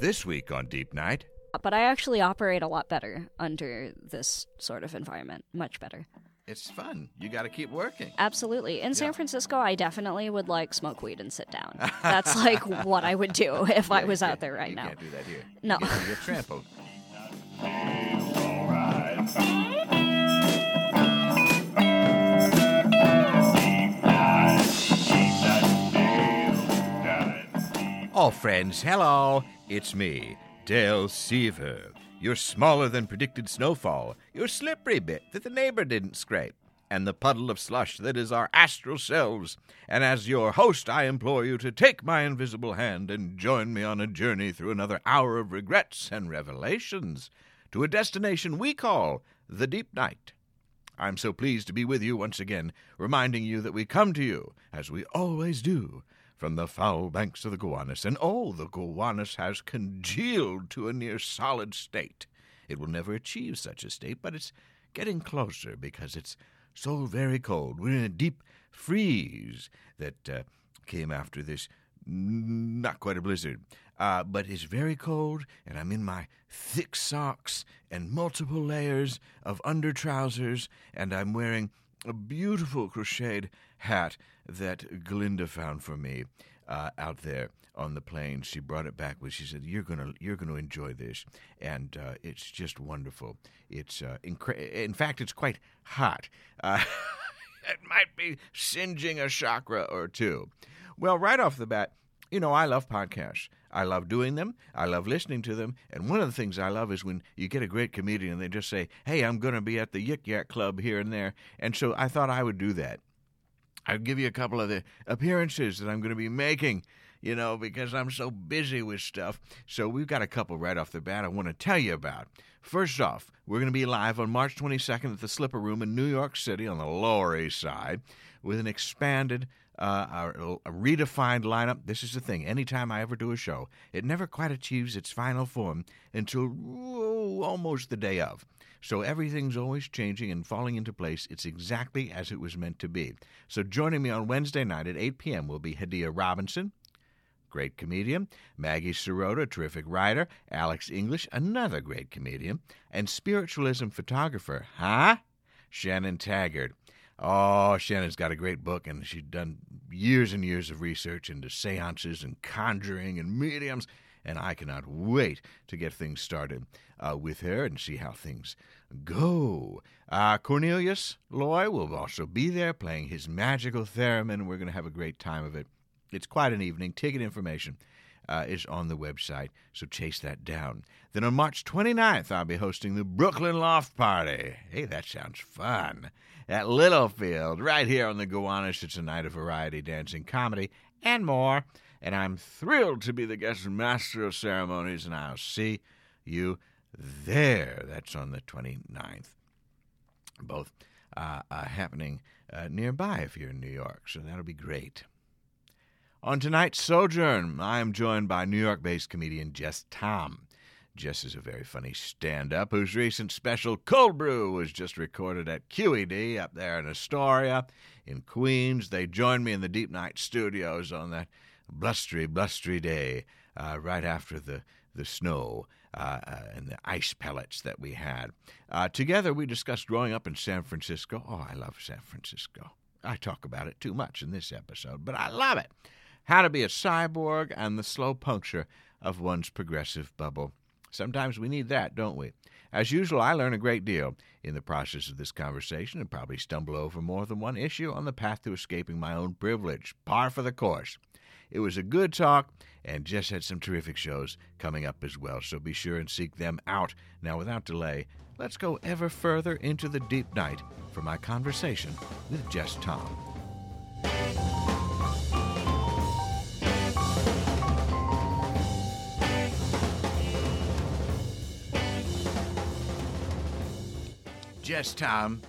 This week on Deep Night. But I actually operate a lot better under this sort of environment. Much better. It's fun. You got to keep working. Absolutely. In San Francisco, I definitely would like smoke weed and sit down. That's like what I would do if I was out there right you now. can't do that here. No. You get, you get trampled. All friends, hello. It's me, Dale Seaver. Your smaller than predicted snowfall, your slippery bit that the neighbor didn't scrape, and the puddle of slush that is our astral selves. And as your host, I implore you to take my invisible hand and join me on a journey through another hour of regrets and revelations to a destination we call the Deep Night. I'm so pleased to be with you once again, reminding you that we come to you, as we always do, from the foul banks of the Gowanus, and oh, the Gowanus has congealed to a near solid state. It will never achieve such a state, but it's getting closer because it's so very cold. We're in a deep freeze that uh, came after this not quite a blizzard, uh, but it's very cold, and I'm in my thick socks and multiple layers of under trousers, and I'm wearing a beautiful crocheted hat that Glinda found for me uh, out there on the plains. She brought it back with. She said, "You're gonna, you're gonna enjoy this," and uh, it's just wonderful. It's uh, incre- in fact, it's quite hot. Uh, it might be singeing a chakra or two. Well, right off the bat, you know, I love podcasts. I love doing them. I love listening to them. And one of the things I love is when you get a great comedian and they just say, hey, I'm going to be at the Yik Yak Club here and there. And so I thought I would do that. I'd give you a couple of the appearances that I'm going to be making, you know, because I'm so busy with stuff. So we've got a couple right off the bat I want to tell you about. First off, we're going to be live on March 22nd at the Slipper Room in New York City on the Lower East Side with an expanded, uh, a, a redefined lineup. This is the thing. Anytime I ever do a show, it never quite achieves its final form until almost the day of. So everything's always changing and falling into place. It's exactly as it was meant to be. So joining me on Wednesday night at 8 p.m. will be Hadiyah Robinson, great comedian, Maggie Sirota, terrific writer, Alex English, another great comedian, and spiritualism photographer, huh? Shannon Taggart. Oh, Shannon's got a great book, and she's done years and years of research into seances and conjuring and mediums, and I cannot wait to get things started uh, with her and see how things go. Uh, Cornelius Loy will also be there playing his magical theremin. We're going to have a great time of it. It's quite an evening. Ticket information uh, is on the website, so chase that down. Then on March 29th, I'll be hosting the Brooklyn Loft Party. Hey, that sounds fun. At Littlefield, right here on the Gowanus. It's a night of variety, dancing, comedy, and more. And I'm thrilled to be the guest master of ceremonies, and I'll see you there. That's on the 29th. Both uh, uh, happening uh, nearby if you're in New York, so that'll be great. On tonight's Sojourn, I am joined by New York based comedian Jes Tom. Jes is a very funny stand up whose recent special Cold Brew was just recorded at QED up there in Astoria in Queens. They joined me in the Deep Night Studios on that blustery, blustery day uh, right after the, the snow. Uh, uh, and the ice pellets that we had. Uh, together, we discussed growing up in San Francisco. Oh, I love San Francisco. I talk about it too much in this episode, but I love it. How to be a cyborg and the slow puncture of one's progressive bubble. Sometimes we need that, don't we? As usual, I learn a great deal in the process of this conversation and probably stumble over more than one issue on the path to escaping my own privilege. Par for the course. It was a good talk and just had some terrific shows coming up as well, so be sure and seek them out. Now, without delay, let's go ever further into the deep night for my conversation with Jes Tom. Jes Tom,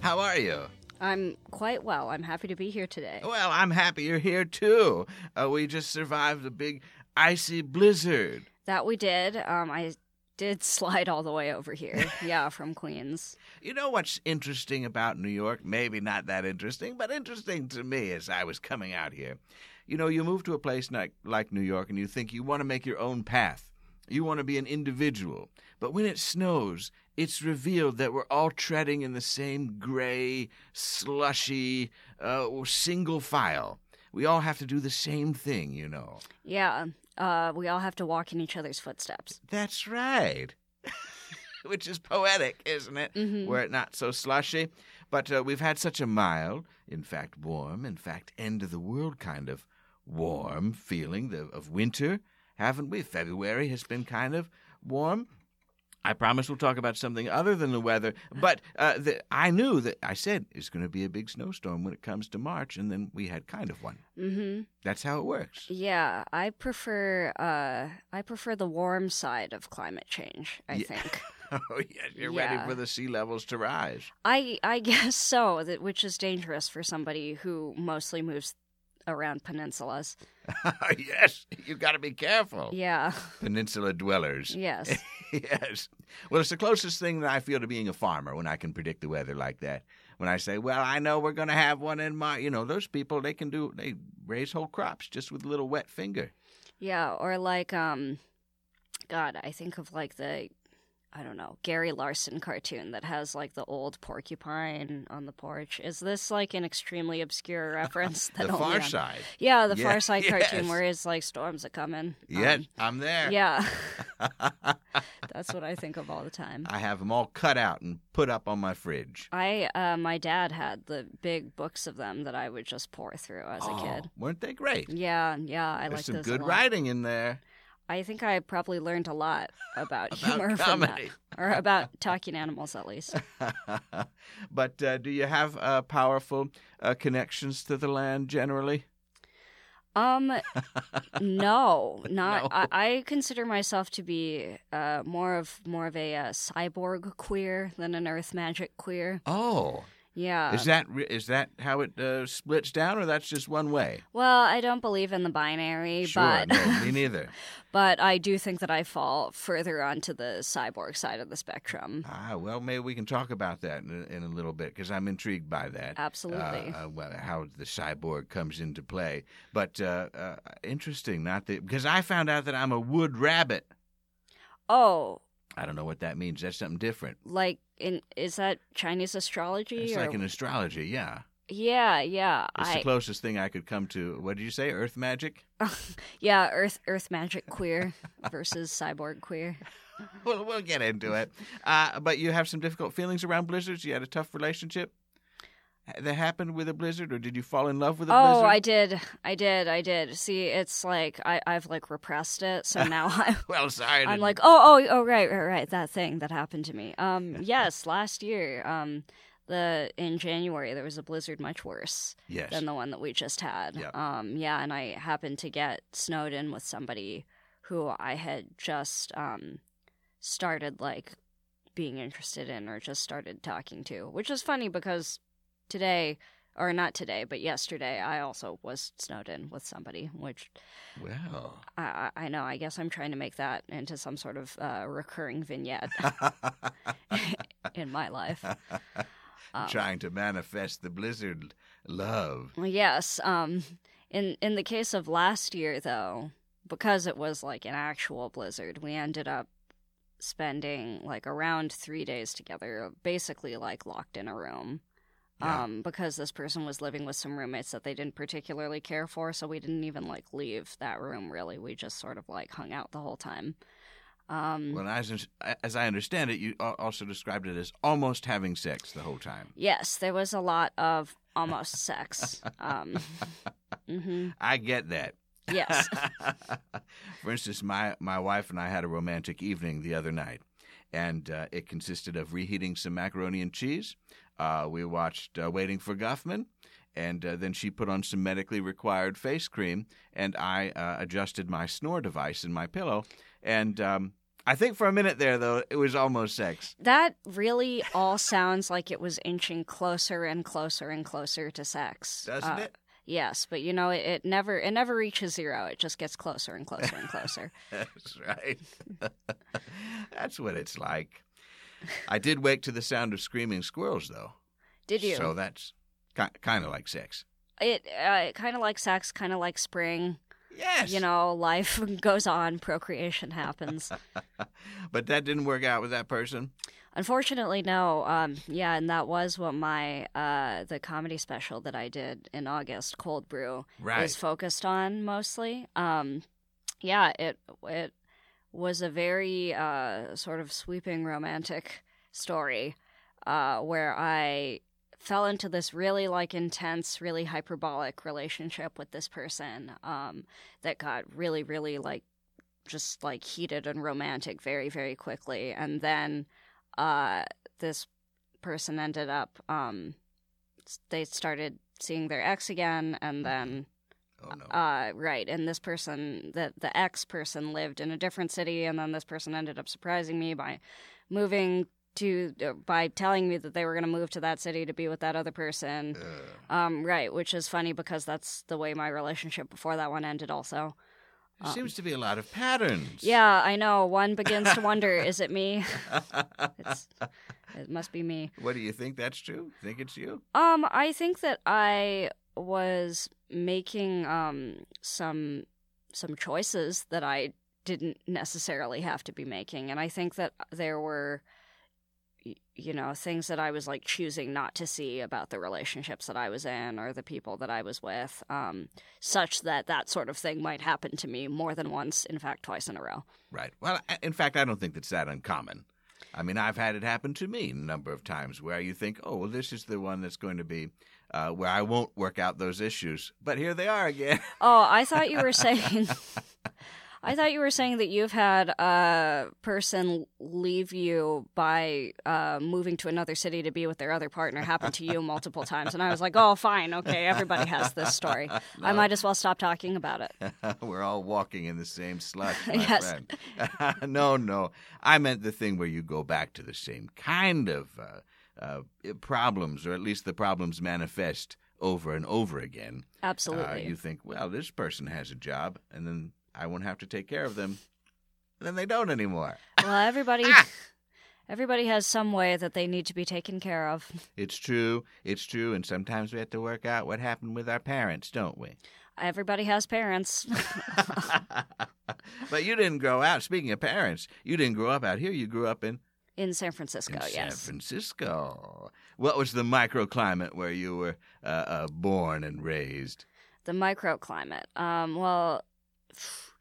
how are you? I'm quite well. I'm happy to be here today. Well, I'm happy you're here too. Uh, we just survived a big icy blizzard. That we did. Um, I did slide all the way over here. yeah, from Queens. You know what's interesting about New York? Maybe not that interesting, but interesting to me as I was coming out here. you know, you move to a place like, like New York and you think you want to make your own path. You want to be an individual. But when it snows, it's revealed that we're all treading in the same gray, slushy, uh, single file. We all have to do the same thing, you know. Yeah, uh, we all have to walk in each other's footsteps. That's right. Which is poetic, isn't it? Mhm. Were it not so slushy. But uh, we've had such a mild, in fact, warm, in fact, end of the world kind of warm feeling the, of winter, haven't we? February has been kind of warm. I promise we'll talk about something other than the weather. But uh, the, I knew that I said it's going to be a big snowstorm when it comes to March, and then we had kind of one. Mm-hmm. That's how it works. Yeah, I prefer uh, I prefer the warm side of climate change. I Yeah. think oh, yes, you're ready for the sea levels to rise. I I guess so. That which is dangerous for somebody who mostly moves around peninsulas. yes, you've got to be careful. Yeah. Peninsula dwellers. Yes. yes. Well, it's the closest thing that I feel to being a farmer when I can predict the weather like that. When I say, well, I know we're going to have one in my, you know, those people, they can do, they raise whole crops just with a little wet finger. Yeah, or like um God, I think of like the I don't know, Gary Larson cartoon that has like the old porcupine on the porch. Is this like an extremely obscure reference? The that only far I'm- side. Yeah, the Yeah, Far Side cartoon where it's like storms are coming. Yeah, Um, I'm there. yeah. That's what I think of all the time. I have them all cut out and put up on my fridge. I uh my dad had the big books of them that I would just pour through as a Oh, kid. Weren't they great? Yeah, yeah, I like some those good a writing in there. I think I probably learned a lot about, About humor from that, or about talking animals at least. but uh, do you have uh, powerful uh, connections to the land generally? Um, no, not. No. I, I consider myself to be uh, more of more of a uh, cyborg queer than an Earth magic queer. Oh, Yeah. is that is that how it uh, splits down, or that's just one way? well, I don't believe in the binary, Sure, but no, me neither. but I do think that I fall further onto the cyborg side of the spectrum. Ah, well, maybe we can talk about that in a, in a little bit because I'm intrigued by that. Absolutely. Uh, uh, well, how the cyborg comes into play. But uh, uh, interesting, not that because I found out that I'm a wood rabbit. Oh, I don't know what that means. That's something different. like in is that Chinese astrology? It's or... like an astrology, yeah. yeah, yeah. It's I the closest thing I could come to. What did you say? Earth magic? yeah, Earth Earth magic queer versus cyborg queer. Well, we'll get into it. Uh, but you have some difficult feelings around blizzards. You had a tough relationship that happened with a blizzard, or did you fall in love with a Oh, blizzard? Oh, I did. I did. I did. See, it's like I, I've like repressed it, so now I'm Well, sorry. I'm like, oh, oh, oh, right, right, right. That thing that happened to me. Um, yes, last year, um, the in January there was a blizzard much worse yes. than the one that we just had. Yep. Um, yeah, and I happened to get snowed in with somebody who I had just um started like being interested in or just started talking to, which is funny because today or not today, but yesterday I also was snowed in with somebody, which Well. I, I I know. I guess I'm trying to make that into some sort of uh, recurring vignette in my life. Um, Trying to manifest the blizzard love. Yes. Um, in in the case of last year, though, because it was like an actual blizzard, we ended up spending like around three days together, basically like locked in a room. Yeah. Um, because this person was living with some roommates that they didn't particularly care for, so we didn't even like leave that room. Really, we just sort of like hung out the whole time. Um, Well, as as I understand it, you also described it as almost having sex the whole time. yes, there was a lot of almost sex. Um, hmm I get that. Yes. For instance, my my wife and I had a romantic evening the other night, and uh, it consisted of reheating some macaroni and cheese. Uh, we watched uh, Waiting for Guffman, and uh, then she put on some medically required face cream, and I uh, adjusted my snore device in my pillow. And um, I think for a minute there, though, it was almost sex. That really all sounds like it was inching closer and closer and closer to sex. Doesn't Uh, it? Yes, but you know it, it never it never reaches zero. It just gets closer and closer and closer. That's right. That's what it's like. I did wake to the sound of screaming squirrels, though. Did you? So that's ki- kind of like sex. it uh, kind of like sex, kind of like spring. Yes. You know, life goes on, procreation happens. but that didn't work out with that person. Unfortunately, no. Um, yeah, and that was what my uh, the comedy special that I did in August, Cold Brew, Right. is focused on mostly. Um, yeah, it it was a very uh, sort of sweeping romantic story uh, where I fell into this really like intense, really hyperbolic relationship with this person um, that got really, really like just like heated and romantic very, very quickly, and then uh, this person ended up um, they started seeing their ex again, and then Oh no. uh, right. And this person, the the ex person, lived in a different city, and then this person ended up surprising me by moving to uh, by telling me that they were going to move to that city to be with that other person. Um, right, which is funny because that's the way my relationship before that one ended. Also, there seems to be a lot of patterns. yeah, I know. One begins to wonder: is it me? It's, it must be me. what do you think? That's true. Think it's you? Um, I think that I was making um some some choices that I didn't necessarily have to be making, and I think that there were you know things that I was like choosing not to see about the relationships that I was in or the people that I was with, um, such that that sort of thing might happen to me more than once, in fact, twice in a row. Right. Well, in fact, I don't think that's that uncommon. I mean, I've had it happen to me a number of times where you think, oh, well, this is the one that's going to be uh, where I won't work out those issues. But here they are again. Oh, I thought you were saying. I thought you were saying that you've had a person leave you by uh, moving to another city to be with their other partner happen to you multiple times, and I was like, "Oh, fine, okay, everybody has this story. I might as well stop talking about it." We're all walking in the same slush, my Yes. friend. no, no. I meant the thing where you go back to the same kind of uh, uh, problems, or at least the problems manifest over and over again. Uh, Absolutely. you think, well, this person has a job, and then I won't have to take care of them. And then they don't anymore. Well, everybody, everybody has some way that they need to be taken care of. It's true. It's true. And sometimes we have to work out what happened with our parents, don't we? Everybody has parents. but you didn't grow out. Speaking of parents, you didn't grow up out here. You grew up in, in San Francisco, in San. Francisco. What was the microclimate where you were uh, uh, born and raised? the microclimate. Um, well,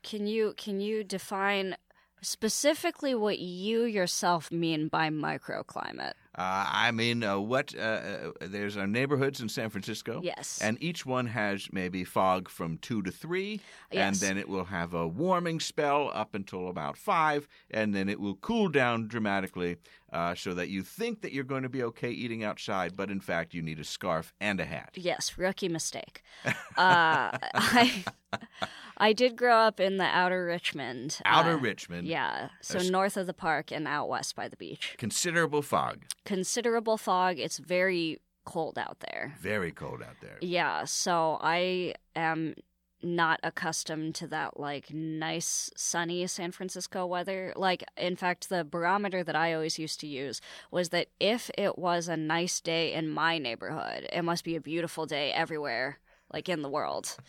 can you can you define specifically what you yourself mean by microclimate? Uh, I mean, uh, what? Uh, uh, there's our neighborhoods in San Francisco. Yes. And each one has maybe fog from two to three, and then it will have a warming spell up until about five, and then it will cool down dramatically uh, so that you think that you're going to be okay eating outside, but in fact you need a scarf and a hat. Yes, rookie mistake. Uh, I I did grow up in the outer Richmond. Outer uh, Richmond, Yeah, so That's- north of the park and out west by the beach. considerable fog, Considerable fog. It's very cold out there. very cold out there. Yeah, so I am not accustomed to that like nice sunny San Francisco weather. Like in fact the barometer that I always used to use was that if it was a nice day in my neighborhood, it must be a beautiful day everywhere like in the world.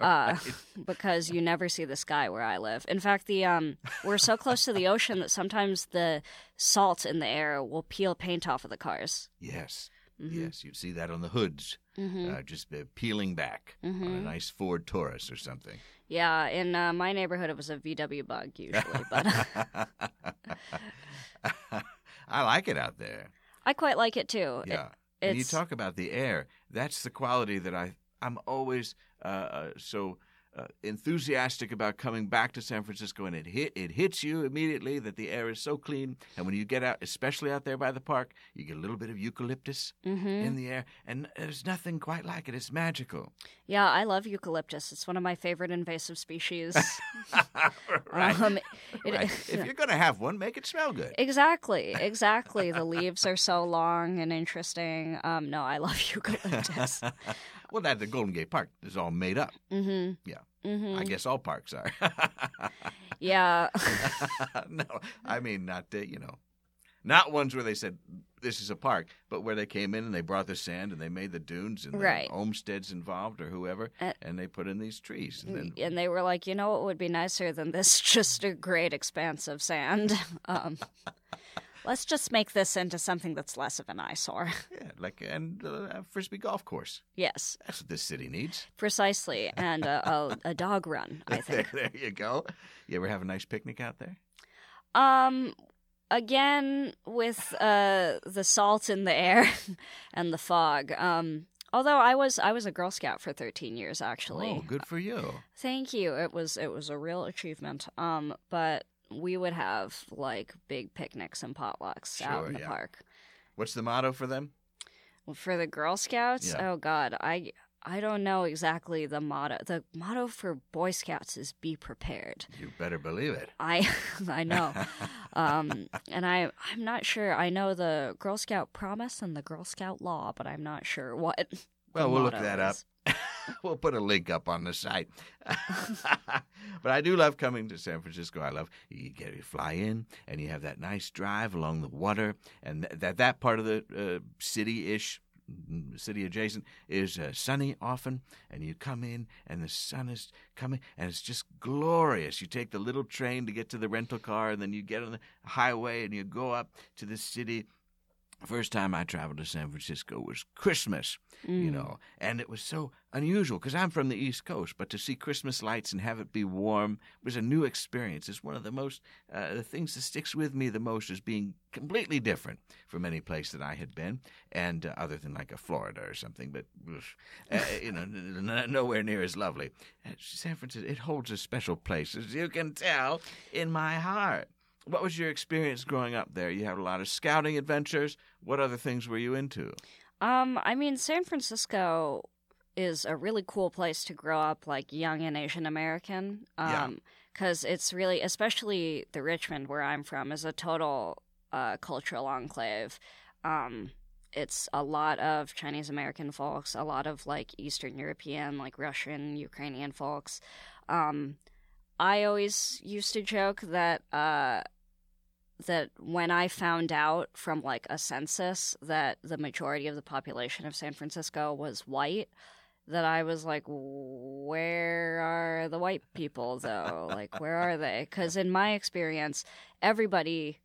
Uh, because you never see the sky where I live. In fact, the um we're so close to the ocean that sometimes the salt in the air will peel paint off of the cars. Yes, Mhm. yes, you'd see that on the hoods, Mhm. uh, just uh, peeling back on a Mhm. nice Ford Taurus or something. Yeah, in uh, my neighborhood, it was a VW bug usually, but I like it out there. I quite like it too. It- Yeah. and you talk about the air. That's the quality that I I'm always uh, uh, so uh, enthusiastic about coming back to San Francisco, and it hit it hits you immediately that the air is so clean. And when you get out, especially out there by the park, you get a little bit of eucalyptus hmm in the air, and there's nothing quite like it. It's magical. Yeah, I love eucalyptus. It's one of my favorite invasive species. right. Um, it- right. If you're gonna have one, make it smell good. exactly, exactly. The leaves are so long and interesting. Um, no, I love eucalyptus. Well, that the Golden Gate Park is all made up. hmm Yeah. hmm I guess all parks are. Yeah. no, I mean not the you know, not ones where they said this is a park, but where they came in and they brought the sand and they made the dunes and Right. the homesteads involved or whoever, Uh, and they put in these trees. And then and they were like, you know what would be nicer than this? Just a great expanse of sand. Um, let's just make this into something that's less of an eyesore. yeah, like and uh, a frisbee golf course. yes, That's what this city needs. precisely, and a, a, a dog run. I think. there, there you go. You ever have a nice picnic out there? Um, again with uh the salt in the air and the fog. Um, although I was I was a Girl Scout for thirteen years actually. Oh, good for you. Thank you. It was it was a real achievement. Um, but we would have like big picnics and potlucks out in the yeah. park. What's the motto for them? For the Girl Scouts, Yeah. oh God, I I don't know exactly the motto. The motto for Boy Scouts is "Be prepared." You better believe it. I I know, um, and I I'm not sure. I know the Girl Scout promise and the Girl Scout law, but I'm not sure what. Well, we'll look that up. we'll put a link up on the site. but I do love coming to San Francisco. I love you get you fly in and you have that nice drive along the water, and th- that that part of the uh, city-ish. mm, City adjacent is uh, sunny often, and you come in, and the sun is coming, and it's just glorious. You take the little train to get to the rental car, and then you get on the highway, and you go up to the city. First time I traveled to San Francisco was Christmas, you Mm. know, and it was so unusual because I'm from the East Coast, but to see Christmas lights and have it be warm was a new experience. It's one of the most, uh, the things that sticks with me the most is being completely different from any place that I had been, and uh, other than like a Florida or something, but uh, you know, n- n- nowhere near as lovely. San Francisco, it holds a special place, as you can tell, in my heart. What was your experience growing up there? You had a lot of scouting adventures. What other things were you into? Um, I mean, San Francisco is a really cool place to grow up, like young and Asian American. Yeah. Um, because it's really, especially the Richmond where I'm from, is a total uh, cultural enclave. Um, it's a lot of Chinese American folks, a lot of like Eastern European, like Russian, Ukrainian folks. Um, I always used to joke that uh, that when I found out from like a census that the majority of the population of San Francisco was white, that I was like, where are the white people though? like, where are they? Because in my experience, everybody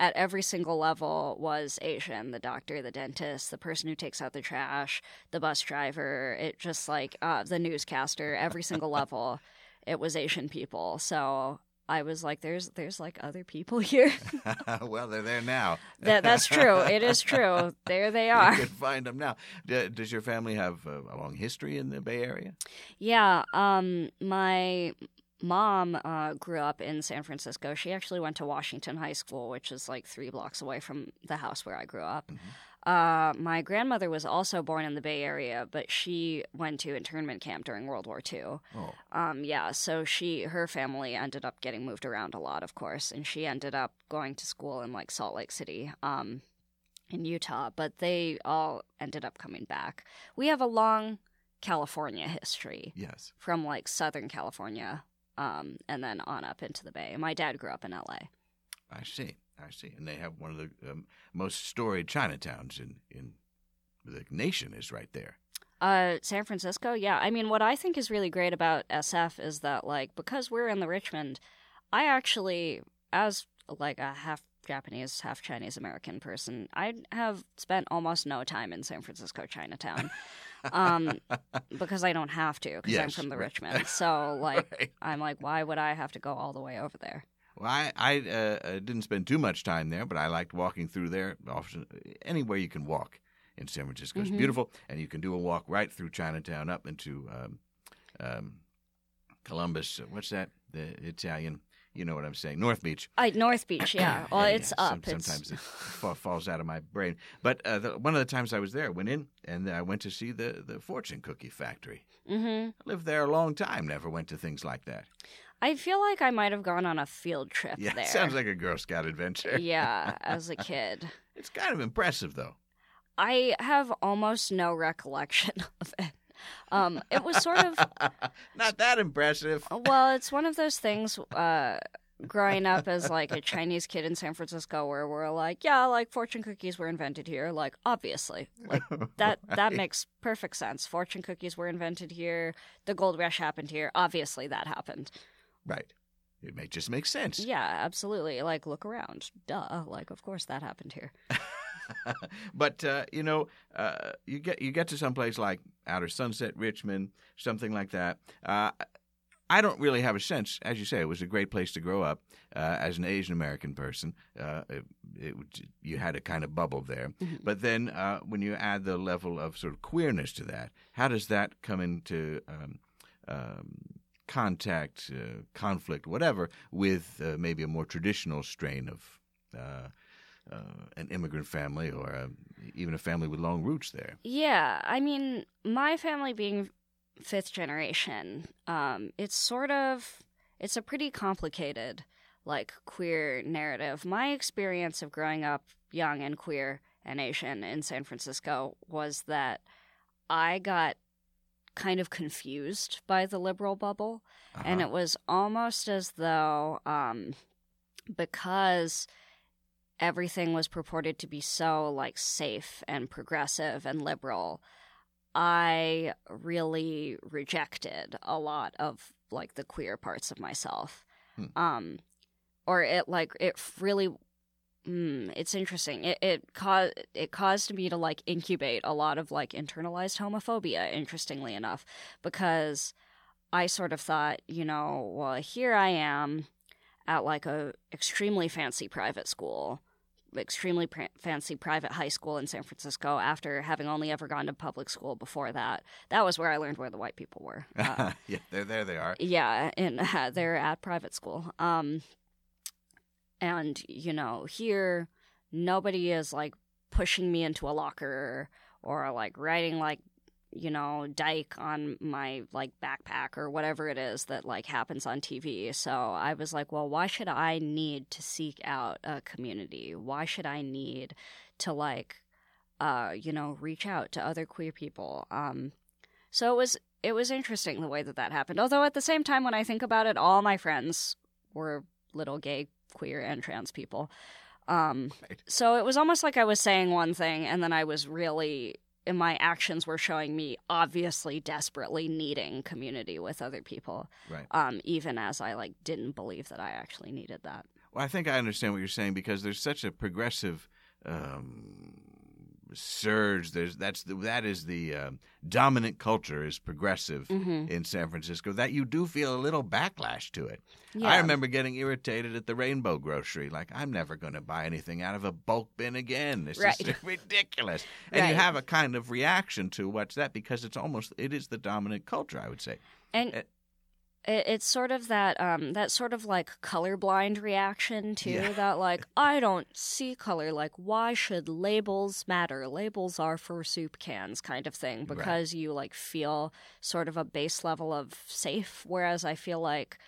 at every single level was Asian the doctor, the dentist, the person who takes out the trash, the bus driver, it just like uh, the newscaster, every single level, it was Asian people. So I was like, there's there's like other people here. well, they're there now. that that's true. It is true. There they are. You can find them now. D- does your family have a long history in the Bay Area? Yeah. Um. My mom uh, grew up in San Francisco. She actually went to Washington High School, which is like three blocks away from the house where I grew up. Uh, my grandmother was also born in the Bay Area, but she went to internment camp during World War II. Oh, Um, yeah, so she, her family ended up getting moved around a lot, of course, and she ended up going to school in like Salt Lake City, um, in Utah. But they all ended up coming back. We have a long California history yes. from like Southern California, um, and then on up into the Bay. My dad grew up in LA. I see. I see. And they have one of the um, most storied Chinatowns in, in the nation is right there. Uh, San Francisco, yeah. I mean, what I think is really great about SF is that, like, because we're in the Richmond, I actually, as like a half Japanese, half Chinese American person, I have spent almost no time in San Francisco Chinatown, um, because I don't have to, because I'm from the right. Richmond. So, like, Right. I'm like, why would I have to go all the way over there? Well, I, I uh, uh, didn't spend too much time there, but I liked walking through there. Often, anywhere you can walk in San Francisco is Mhm. beautiful, and you can do a walk right through Chinatown up into um, um, Columbus. uh, What's that? The Italian. You know what I'm saying? North Beach. I North Beach, yeah. Well, Yeah, it's yeah. up. Some- it's sometimes it falls out of my brain. But uh, the, one of the times I was there, I went in and I went to see the, the fortune cookie factory. Hmm I lived there a long time, never went to things like that. I feel like I might have gone on a field trip Yeah, there. sounds like a Girl Scout adventure. yeah, as a kid. It's kind of impressive, though. I have almost no recollection of it. Um, it was sort of Not that impressive. well, it's one of those things uh, growing up as like a Chinese kid in San Francisco, where we're like, yeah, like fortune cookies were invented here. Like obviously, like that that makes perfect sense. Fortune cookies were invented here. The gold rush happened here. Obviously, that happened. Right. It may just make sense. Yeah, absolutely. Like look around. Duh. Like of course that happened here. but uh, you know, uh, you get you get to some place like Outer Sunset, Richmond, something like that. Uh, I don't really have a sense, as you say, it was a great place to grow up uh, as an Asian American person. Uh, it, it, you had a kind of bubble there, mm-hmm. but then uh, when you add the level of sort of queerness to that, how does that come into um, um, contact, conflict, whatever, with maybe a more traditional strain of uh, an immigrant family or a, even a family with long roots there. Yeah, I mean, my family being fifth generation, um, it's sort of it's a pretty complicated like queer narrative. My experience of growing up young and queer and Asian in San Francisco was that I got kind of confused by the liberal bubble, uh-huh. and it was almost as though um, because everything was purported to be so like safe and progressive and liberal i really rejected a lot of like the queer parts of myself hmm. um or it like it really mm, it's interesting it it caused it caused me to like incubate a lot of like internalized homophobia interestingly enough because i sort of thought you know well here i am at like a extremely fancy private school extremely pr- fancy private high school in San Francisco after having only ever gone to public school before that. That was where I learned where the white people were. Uh, yeah, they're there. They are. Yeah, and uh, they're at private school. Um, and you know, here nobody is like pushing me into a locker or like writing like you know, Dyke on my like backpack or whatever it is that like happens on TV. So I was like, well, why should I need to seek out a community? Why should I need to like uh, you know, reach out to other queer people? Um so it was it was interesting the way that that happened. Although at the same time when I think about it, all my friends were little gay, queer and trans people. Um, right. So it was almost like I was saying one thing and then I was really and my actions were showing me obviously desperately needing community with other people. Right. Um, even as I like didn't believe that I actually needed that. Well, I think I understand what you're saying because there's such a progressive um, surge. There's that's the, that is the uh, dominant culture is progressive mm-hmm. in San Francisco. That you do feel a little backlash to it. Yeah. I remember getting irritated at the Rainbow Grocery. Like I'm never going to buy anything out of a bulk bin again. This right. just ridiculous. And right. you have a kind of reaction to what's that because it's almost it is the dominant culture. I would say. And. Uh, it, it's sort of that um that sort of like colorblind reaction too yeah. that like i don't see color like why should labels matter labels are for soup cans kind of thing because right. you like feel sort of a base level of safe whereas i feel like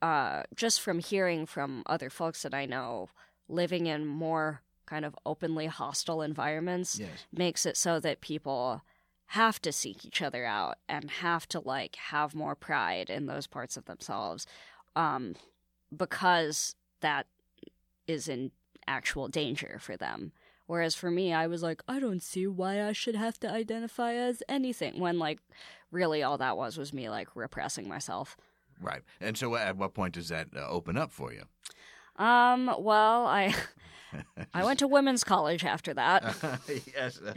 uh just from hearing from other folks that i know living in more kind of openly hostile environments yes. makes it so that people have to seek each other out and have to like have more pride in those parts of themselves um, because that is in actual danger for them. Whereas for me i was like i don't see why i should have to identify as anything when like really all that was was me like repressing myself. Right. And so at what point does that uh, open up for you? Um well i I went to women's college after that. yes, uh,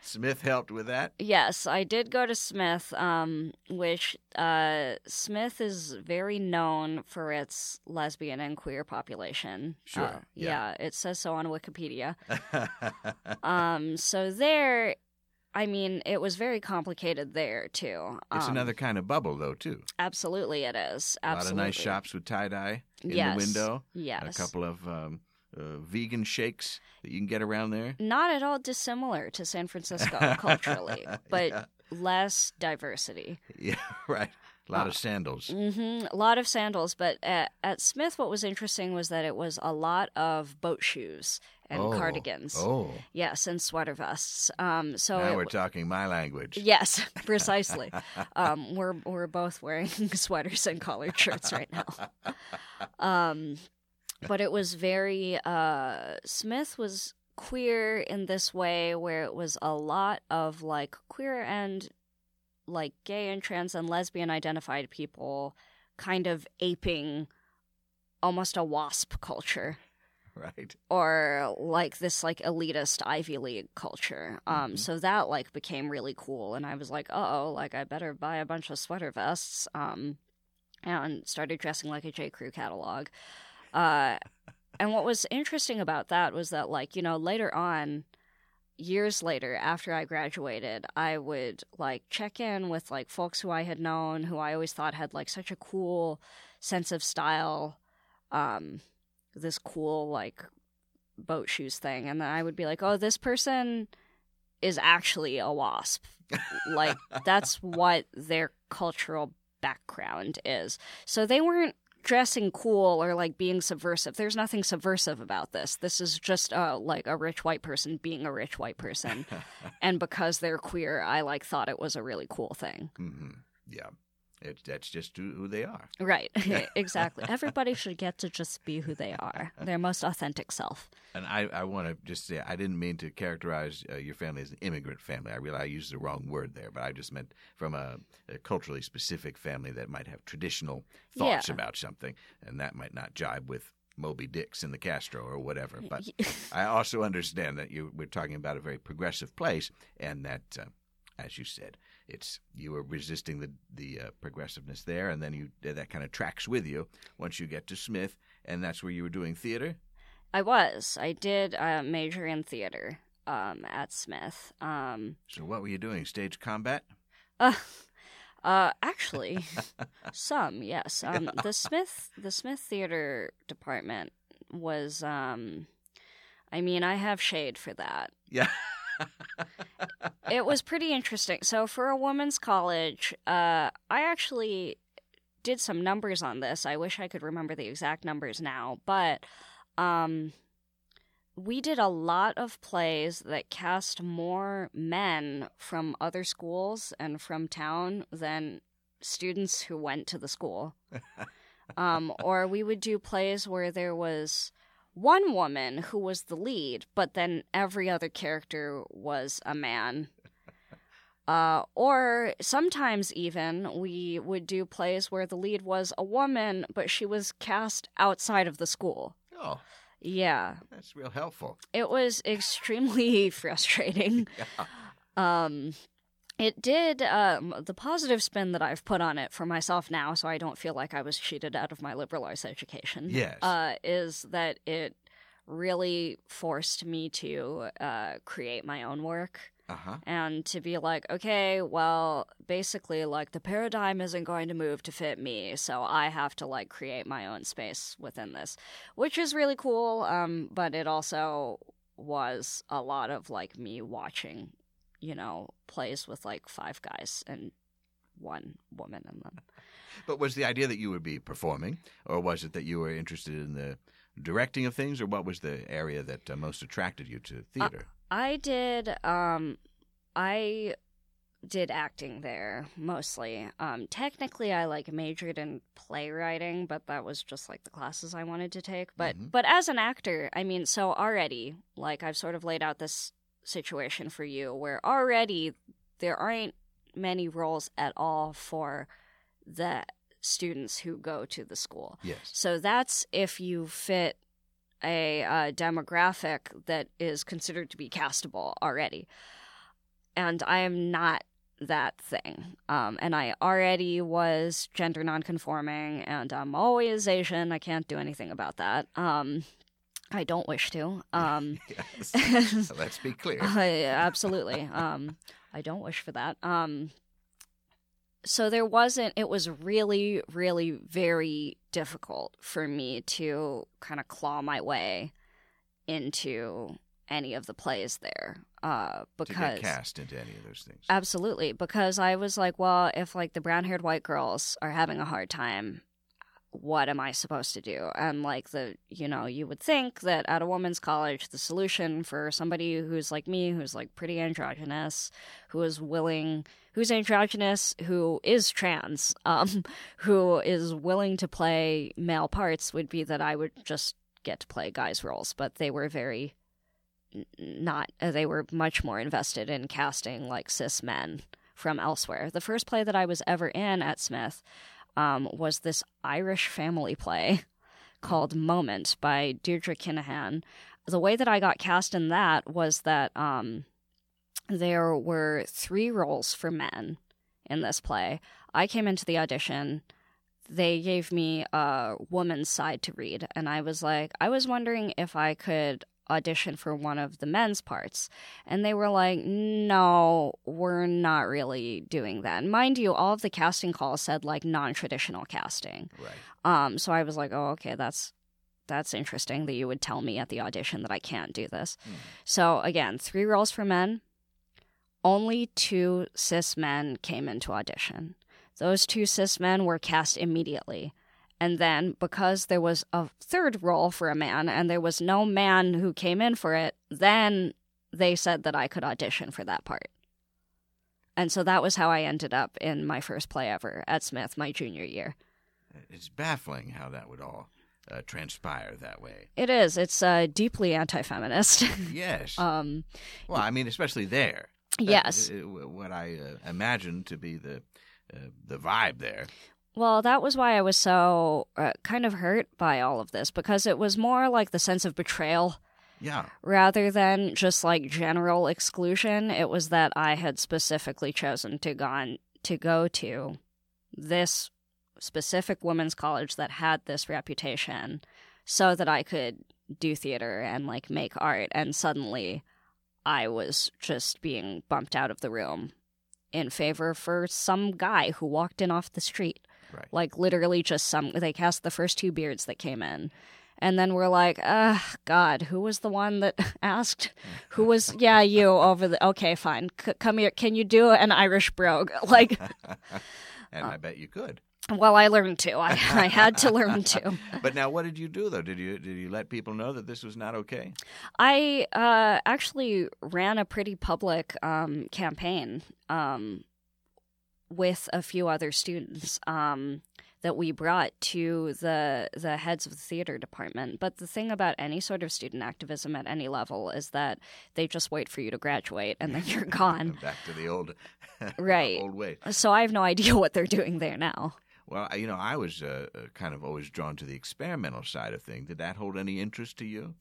Smith helped with that. Yes, I did go to Smith, um, which uh, Smith is very known for its lesbian and queer population. Sure. Uh, yeah. yeah. it says so on Wikipedia. um, so there, I mean, it was very complicated there too. It's um, another kind of bubble, though, too. Absolutely, it is. Absolutely. A lot of nice shops with tie dye in yes. the window. Yes. A couple of um, uh, vegan shakes that you can get around there? Not at all dissimilar to San Francisco culturally, but yeah. less diversity. Yeah, right. A lot of sandals. Mm-hmm, a lot of sandals. But at, at, Smith, what was interesting was that it was a lot of boat shoes and oh. cardigans. Oh, Yes, and sweater vests. Um, so now it we're talking my language. Yes, precisely. um, we're we're both wearing sweaters and collared shirts right now. Um, but it was very uh, Smith was queer in this way where it was a lot of like queer and like gay and trans and lesbian identified people kind of aping almost a wasp culture Right. or like this like elitist Ivy League culture. Um, Mhm. so that like became really cool, and I was like, oh, like I better buy a bunch of sweater vests. Um, and started dressing like a J Crew catalog. Uh, and what was interesting about that was that like you know later on. Years later, after I graduated, I would like check in with like folks who I had known, who I always thought had like such a cool sense of style, um, this cool like boat shoes thing and then i would be like oh this person is actually a wasp like that's what their cultural background is so they weren't dressing cool or like being subversive. There's nothing subversive about this. This is just uh like a rich white person being a rich white person. And because they're queer i like thought it was a really cool thing. Hmm Yeah. It, that's just who they are. right exactly everybody should get to just be who they are their most authentic self And I, I want to just say, I didn't mean to characterize uh, your family as an immigrant family. I realize I used the wrong word there, but I just meant from a, a culturally specific family that might have traditional thoughts Yeah. about something, and that might not jibe with Moby Dicks and the Castro or whatever. But I also understand that you we're talking about a very progressive place, and that, uh, as you said, it's you were resisting the the uh, progressiveness there, and then you that kind of tracks with you once you get to Smith, and that's where you were doing theater. I was. I did uh, major in theater um, at Smith. Um, So what were you doing? Stage combat? uh, uh, actually, some yes. Um, the Smith the Smith Theater department was. Um, I mean, I have shade for that. Yeah. It was pretty interesting. So for a women's college, uh, I actually did some numbers on this. I wish I could remember the exact numbers now, but um, we did a lot of plays that cast more men from other schools and from town than students who went to the school. um, or we would do plays where there was one woman who was the lead, but then every other character was a man. Uh, or sometimes even we would do plays where the lead was a woman, but she was cast outside of the school. Oh, Yeah, that's real helpful. it was extremely frustrating. Um, it did um, the positive spin that I've put on it for myself now, so I don't feel like I was cheated out of my liberal arts education. Yes. uh, is that it really forced me to uh, create my own work Uh huh. and to be like, okay, well, basically, like the paradigm isn't going to move to fit me, so I have to like create my own space within this, which is really cool. Um, but it also was a lot of like me watching, you know, plays with like five guys and one woman in them. But was the idea that you would be performing, or was it that you were interested in the directing of things, or what was the area that uh, most attracted you to theater? I did um I did acting there mostly. Um technically I like majored in playwriting, but that was just like the classes I wanted to take. But Mhm. but as an actor, I mean, so already like I've sort of laid out this situation for you where already there aren't many roles at all for the students who go to the school. yes. So that's if you fit a uh, demographic that is considered to be castable already. And I am not that thing. Um, and I already was gender nonconforming, and I'm always Asian. I can't do anything about that. Um, I don't wish to. Um, Yes. Let's be clear. I, absolutely. Um, I don't wish for that. Um, so there wasn't. It was really, really very difficult for me to kind of claw my way into any of the plays there, uh, to because cast into any of those things. absolutely because I was like, well, if like the brown-haired white girls are having a hard time. What am I supposed to do? And like the, you know, you would think that at a woman's college, the solution for somebody who's like me, who's like pretty androgynous, who is willing, who's androgynous, who is trans, um, who is willing to play male parts would be that I would just get to play guys' roles. But they were very not, uh, they were much more invested in casting like cis men from elsewhere. The first play that I was ever in at Smith um, was this Irish family play called Moment by Deirdre Kinahan. The way that I got cast in that was that um, there were three roles for men in this play. I came into the audition. They gave me a woman's side to read, and I was like, I was wondering if I could audition for one of the men's parts. And they were like, no, we're not really doing that. And mind you, all of the casting calls said like non traditional casting. Right. Um, so I was like, oh, okay, that's that's interesting that you would tell me at the audition that I can't do this. Hmm. So again, three roles for men. Only two cis men came into audition. Those two cis men were cast immediately. And then, because there was a third role for a man and there was no man who came in for it, then they said that I could audition for that part. And so that was how I ended up in my first play ever at Smith my junior year. It's baffling how that would all uh, transpire that way. It is. It's uh, deeply anti feminist. Yes. um, well, I mean, especially there. That- yes. what I uh, imagine to be the uh, the vibe there. Well, that was why I was so uh, kind of hurt by all of this because it was more like the sense of betrayal Yeah. rather than just like general exclusion. It was that I had specifically chosen to gone to go to this specific women's college that had this reputation so that I could do theater and like make art and suddenly I was just being bumped out of the room in favor for some guy who walked in off the street. Right. Like literally just some they cast the first two beards that came in. And then we're like, uh, God, who was the one that asked? Who was, yeah, you over the, okay, fine. C- come here. Can you do an Irish brogue? Like, and. I bet you could. well, I learned to. I, I had to learn to. But now, what did you do though? Did you did you let people know that this was not okay? I uh, actually ran a pretty public um, campaign um, with a few other students um, that we brought to the the heads of the theater department. But the thing about any sort of student activism at any level is that they just wait for you to graduate and then you're gone. Back to the old Right. old way. So I have no idea what they're doing there now. Well, you know, I was uh, uh, kind of always drawn to the experimental side of things. Did that hold any interest to you?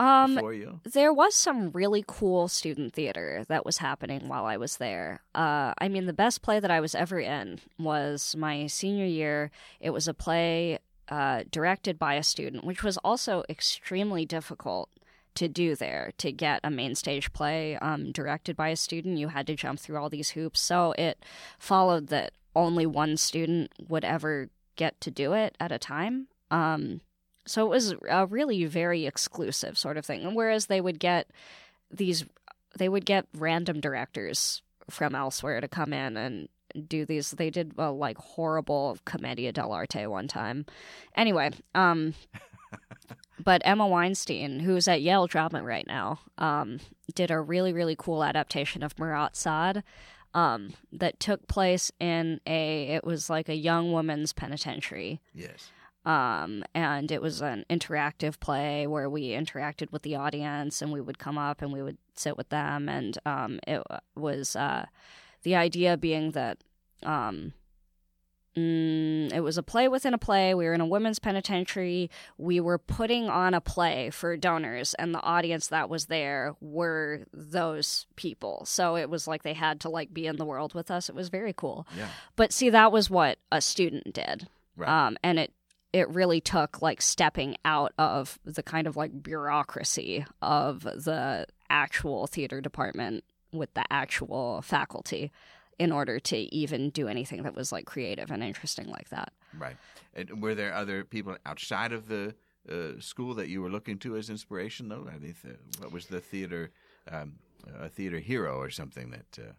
Um, for you? there was some really cool student theater that was happening while I was there. Uh, I mean, the best play that I was ever in was my senior year. It was a play uh, directed by a student, which was also extremely difficult to do there to get a main stage play um, directed by a student. You had to jump through all these hoops. So it followed that only one student would ever get to do it at a time. Um, so it was a really very exclusive sort of thing. Whereas they would get these, they would get random directors from elsewhere to come in and do these. They did a like horrible commedia dell'arte one time. Anyway, um, but Emma Weinstein, who's at Yale Drama right now, um, did a really really cool adaptation of Marat Sade. Um, that took place in a it was like a young woman's penitentiary Yes. um, and it was an interactive play where we interacted with the audience and we would come up and we would sit with them and um, it was uh, the idea being that um, mm, it was a play within a play. We were in a women's penitentiary. We were putting on a play for donors and the audience that was there were those people. So it was like they had to like be in the world with us. It was very cool. Yeah. but see that was what a student did. Right. um, and it it really took like stepping out of the kind of like bureaucracy of the actual theater department with the actual faculty in order to even do anything that was like creative and interesting like that. Right. And were there other people outside of the uh, school that you were looking to as inspiration, though? I mean, th- what was the theater, um, a theater hero or something that uh,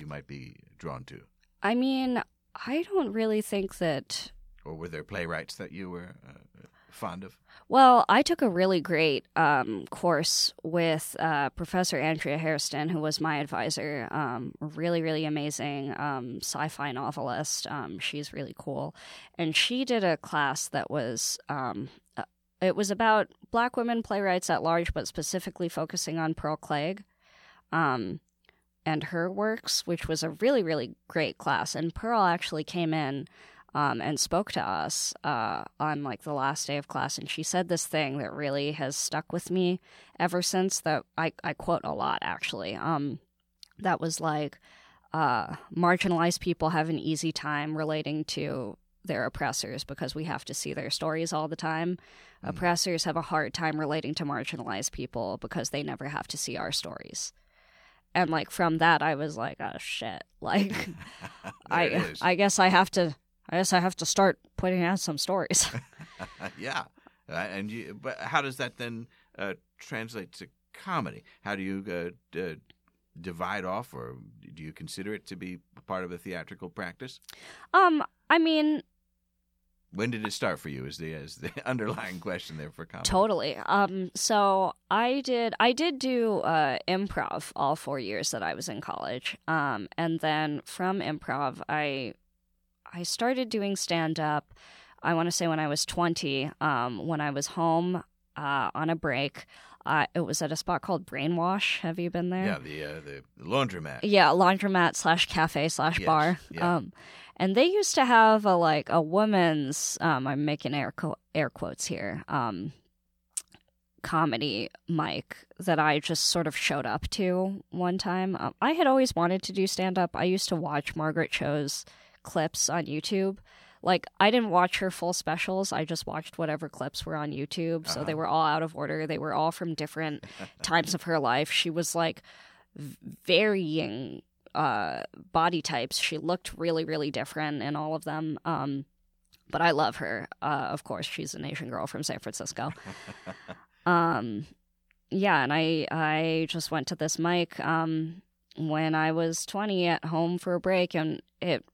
you might be drawn to? I mean, I don't really think that or were there playwrights that you were uh, fond of? Well, I took a really great um, course with uh, Professor Andrea Hairston, who was my advisor. Um, really, really amazing um, sci fi novelist. Um, she's really cool. And she did a class that was. Um, uh, it was about black women playwrights at large, but specifically focusing on Pearl Cleage um, and her works, which was a really, really great class. And Pearl actually came in um, and spoke to us uh, on like the last day of class, and she said this thing that really has stuck with me ever since. That I I quote a lot actually. Um, that was like, uh, marginalized people have an easy time relating to their oppressors because we have to see their stories all the time. Mm. Oppressors have a hard time relating to marginalized people because they never have to see our stories. And like from that, I was like, oh shit! Like, I I guess I have to I guess I have to start putting out some stories. yeah, uh, and you, but how does that then uh, translate to comedy? How do you uh, d- divide off, or do you consider it to be part of a theatrical practice? Um, I mean, when did it start for you? Is the is the underlying question there for comedy? Totally. Um, so I did I did do uh, improv all four years that I was in college. Um, and then from improv, I I started doing stand up. I want to say when I was 20, um, when I was home uh, on a break. Uh, it was at a spot called Brainwash. Have you been there? Yeah, the uh, the laundromat. Yeah, laundromat slash cafe slash yes, bar. Yeah. Um, and they used to have a like a woman's. Um, I'm making air co- air quotes here. Um, comedy mic that I just sort of showed up to one time. Um, I had always wanted to do stand up. I used to watch Margaret Cho's clips on YouTube. Like I didn't watch her full specials. I just watched whatever clips were on YouTube. So uh-huh. they were all out of order. They were all from different times of her life. She was like varying uh, body types. She looked really, really different in all of them. Um, but I love her. Uh, of course, she's an Asian girl from San Francisco. um, yeah, and I I just went to this mic um, when I was 20 at home for a break, and it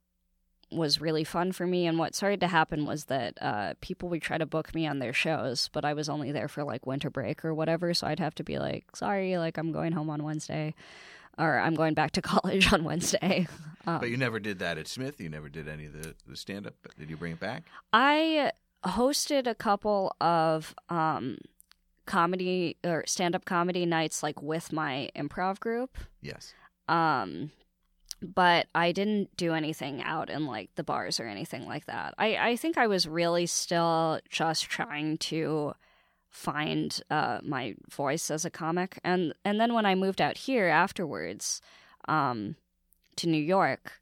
was really fun for me. And what started to happen was that uh, people would try to book me on their shows, but I was only there for like winter break or whatever. So I'd have to be like, sorry, like I'm going home on Wednesday or I'm going back to college on Wednesday. Um, but you never did that at Smith? You never did any of the, the stand up? Did you bring it back? I hosted a couple of um, comedy or stand up comedy nights like with my improv group. Yes. Um, but I didn't do anything out in like the bars or anything like that. I, I think I was really still just trying to find uh, my voice as a comic, and and then when I moved out here afterwards um, to New York,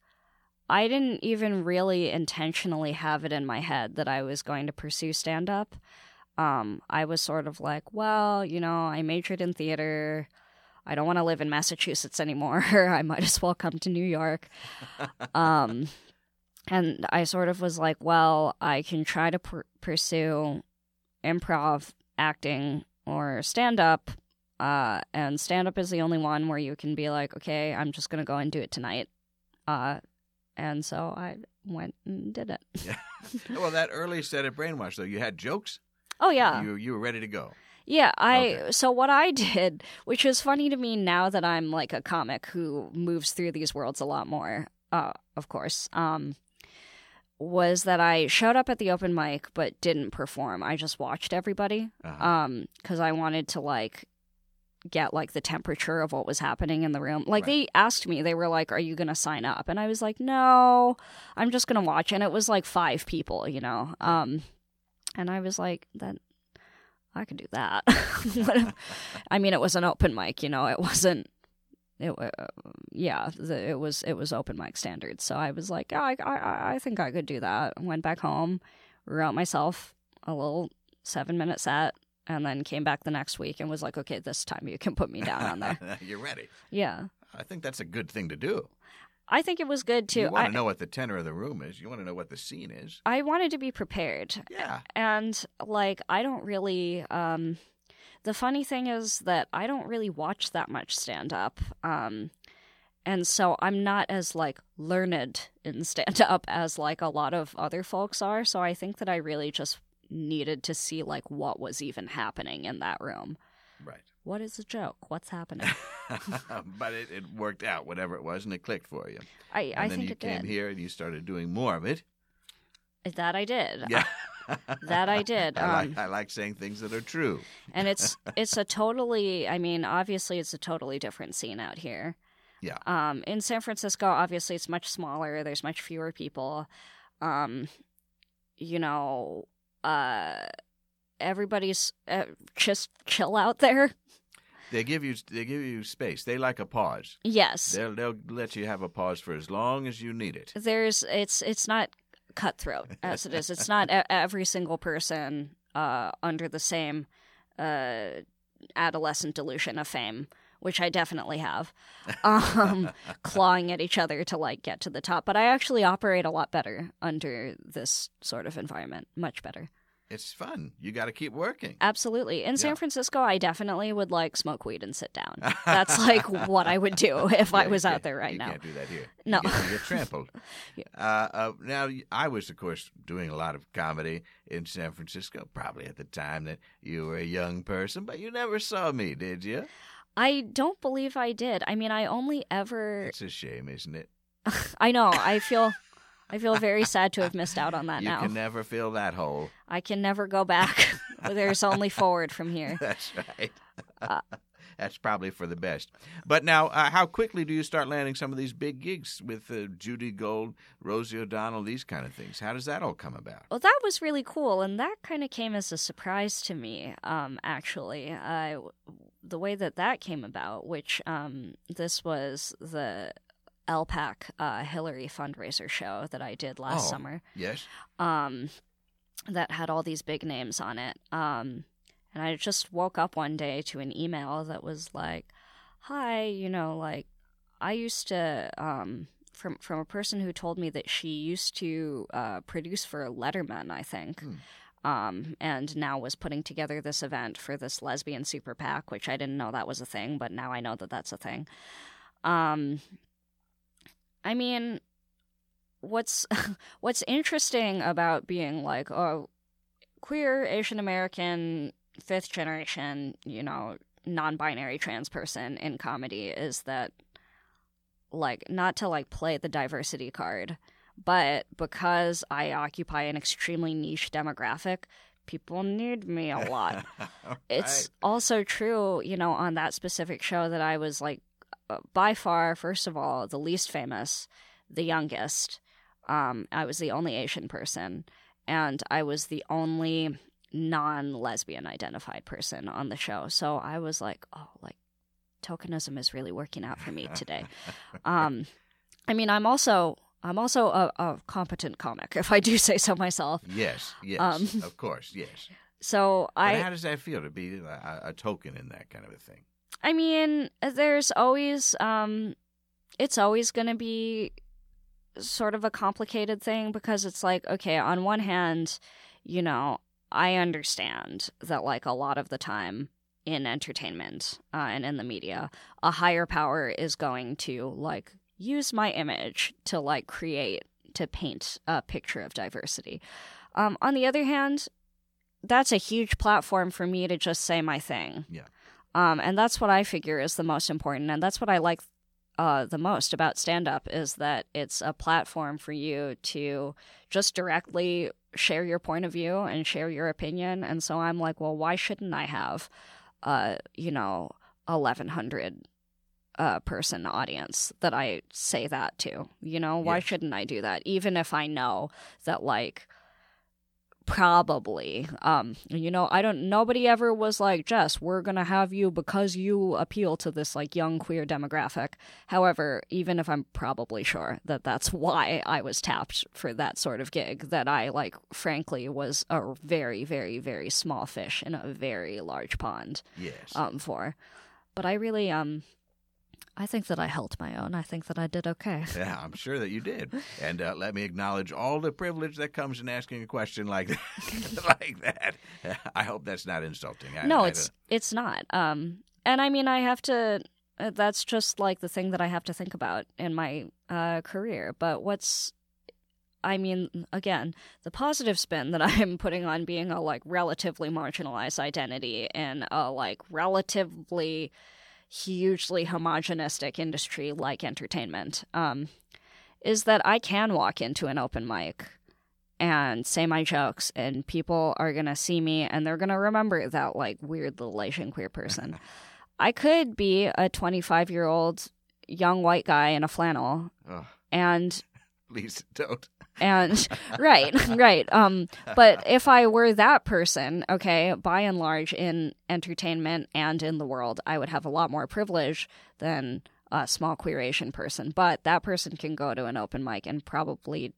I didn't even really intentionally have it in my head that I was going to pursue stand up. Um, I was sort of like, well, you know, I majored in theater. I don't want to live in Massachusetts anymore. I might as well come to New York. um, and I sort of was like, well, I can try to pr- pursue improv, acting, or stand up. Uh, and stand up is the only one where you can be like, okay, I'm just going to go and do it tonight. Uh, and so I went and did it. yeah. Well, that early set at Brainwash, though, you had jokes. Oh, yeah. You, you were ready to go. Yeah, I okay. so what I did, which is funny to me now that I'm like a comic who moves through these worlds a lot more, uh, of course, um, was that I showed up at the open mic but didn't perform. I just watched everybody, uh-huh. um, because I wanted to like get like the temperature of what was happening in the room. Like right. they asked me, they were like, "Are you gonna sign up?" And I was like, "No, I'm just gonna watch." And it was like five people, you know. Um, and I was like, "That I could do that. I mean, it was an open mic, you know, it wasn't. It, uh, yeah, the, it was it was open mic standards. So I was like, oh, I, I I think I could do that. Went back home, wrote myself a little seven minute set, and then came back the next week and was like, okay, this time you can put me down on there. You're ready. Yeah. I think that's a good thing to do. I think it was good too. You want to know what the tenor of the room is. You want to know what the scene is. I wanted to be prepared. Yeah. And like I don't really um the funny thing is that I don't really watch that much stand up. Um and so I'm not as like learned in stand up as like a lot of other folks are. So I think that I really just needed to see like what was even happening in that room. Right. What is the joke? What's happening? but it, it worked out, whatever it was, and it clicked for you. I, And I then think you it came did. here and you started doing more of it. That I did. Yeah. That I did. I like, Um, I like saying things that are true. and it's it's a totally i mean obviously it's a totally different scene out here Yeah. um in san francisco obviously it's much smaller there's much fewer people um you know uh everybody's uh, just chill out there They give you they give you space. They like a pause. yes They'll they'll let you have a pause for as long as you need it. there's it's it's not cutthroat as it is it's not every single person uh under the same uh adolescent delusion of fame which i definitely have um clawing at each other to like get to the top but i actually operate a lot better under this sort of environment much better It's fun. You got to keep working. absolutely in Yeah. san francisco i definitely would like smoke weed and sit down that's like what i would do if i was out there right you now You can't do that here. No. you get, you get trampled. Yeah. uh, uh, now, I was, of course, doing a lot of comedy in San Francisco, probably at the time that you were a young person, but you never saw me, did you? i don't believe i did i mean i only ever It's a shame, isn't it? I know. I feel I feel very sad to have missed out on that you now. You can never fill that hole. I can never go back. There's only forward from here. That's right. Uh, That's probably for the best. But now, uh, how quickly do you start landing some of these big gigs with uh, Judy Gold, Rosie O'Donnell, these kind of things? How does that all come about? Well, that was really cool, and that kind of came as a surprise to me. Um, actually, I, the way that that came about, which um, this was the LPAC uh, Hillary fundraiser show that I did last Oh. summer. Yes? um, that had all these big names on it. Um, and I just woke up one day to an email that was like, "Hi, you know, like I used to." Um, from from a person who told me that she used to uh, produce for Letterman, I think, Hmm. um, and now was putting together this event for this lesbian super PAC, which I didn't know that was a thing, but now I know that that's a thing. Um, I mean, what's what's interesting about being like a queer Asian American fifth generation, you know, non-binary trans person in comedy is that like not to like play the diversity card, but because I occupy an extremely niche demographic, people need me a lot. It's also true, you know, on that specific show that I was like by far first of all the least famous, the youngest. Um, I was the only Asian person, and I was the only non-lesbian identified person on the show. So I was like, oh, like tokenism is really working out for me today. um, I mean, I'm also I'm also a, a competent comic, if I do say so myself. yes, yes, Um, of course, yes. So But I how does that feel to be a, a token in that kind of a thing? I mean, there's always um it's always going to be sort of a complicated thing because it's like okay, on one hand, you know, I understand that like a lot of the time in entertainment uh, and in the media, a higher power is going to like use my image to like create to paint a picture of diversity. Um, on the other hand, that's a huge platform for me to just say my thing. Yeah. Um, and that's what I figure is the most important, and that's what I like uh, the most about stand up is that it's a platform for you to just directly share your point of view and share your opinion. And so I'm like, well, why shouldn't I have, uh, you know, eleven hundred uh, person audience that I say that to? You know, why shouldn't I do that? Even if I know that like probably. Um you know i don't nobody ever was like Jes we're gonna have you because you appeal to this like young queer demographic. However even if i'm probably sure that that's why i was tapped for that sort of gig that i like frankly was a very very very small fish in a very large pond Yes. um for. But i really um i think that i held my own i think that i did okay Yeah, I'm sure that you did. And uh, let me acknowledge all the privilege that comes in asking a question like that. like that. I hope that's not insulting. I, no I it's it's not um and i mean i have to uh, that's just like the thing that I have to think about in my uh, career. But what's I mean, again, the positive spin that I'm putting on being a like relatively marginalized identity in a like relatively hugely homogenistic industry like entertainment um, is that I can walk into an open mic and say my jokes and people are going to see me and they're going to remember that like weird little Asian queer person. I could be a 25 year old young white guy in a flannel Oh, and please don't. and right right um but if i were that person okay by and large in entertainment and in the world i would have a lot more privilege than a small queer asian person but that person can go to an open mic and probably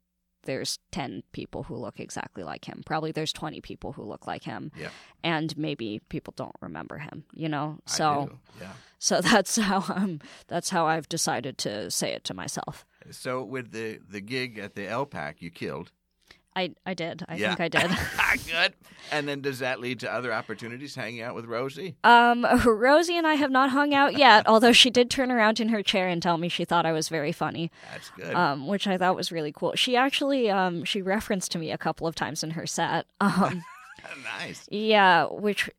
there's 10 people who look exactly like him probably there's 20 people who look like him Yeah. and maybe people don't remember him you know I so yeah. so that's how i'm that's how i've decided to say it to myself So with the the gig at the LPAC, you killed. i i did i Yeah. think i did Good. And then does that lead to other opportunities hanging out with Rosie? Um, Rosie and I have not hung out yet, although she did turn around in her chair and tell me she thought I was very funny, That's good. um, which I thought was really cool. She actually, um, she referenced to me a couple of times in her set. Um, nice. yeah, which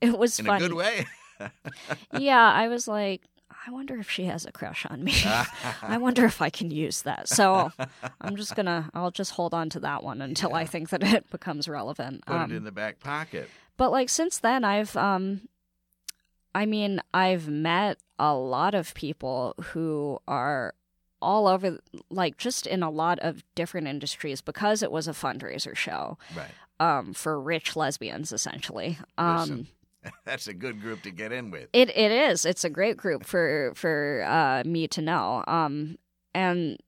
it was In funny. a good way. Yeah, I was like, I wonder if she has a crush on me. I wonder if I can use that. So I'm just gonna, I'll just hold on to that one until I think that it becomes relevant. Put Um, it in the back pocket. But like since then I've um I mean, I've met a lot of people who are all over like just in a lot of different industries because it was a fundraiser show Right. um for rich lesbians essentially. Um Listen. That's a good group to get in with. it it is. It's a great group for for uh, me to know. Um, and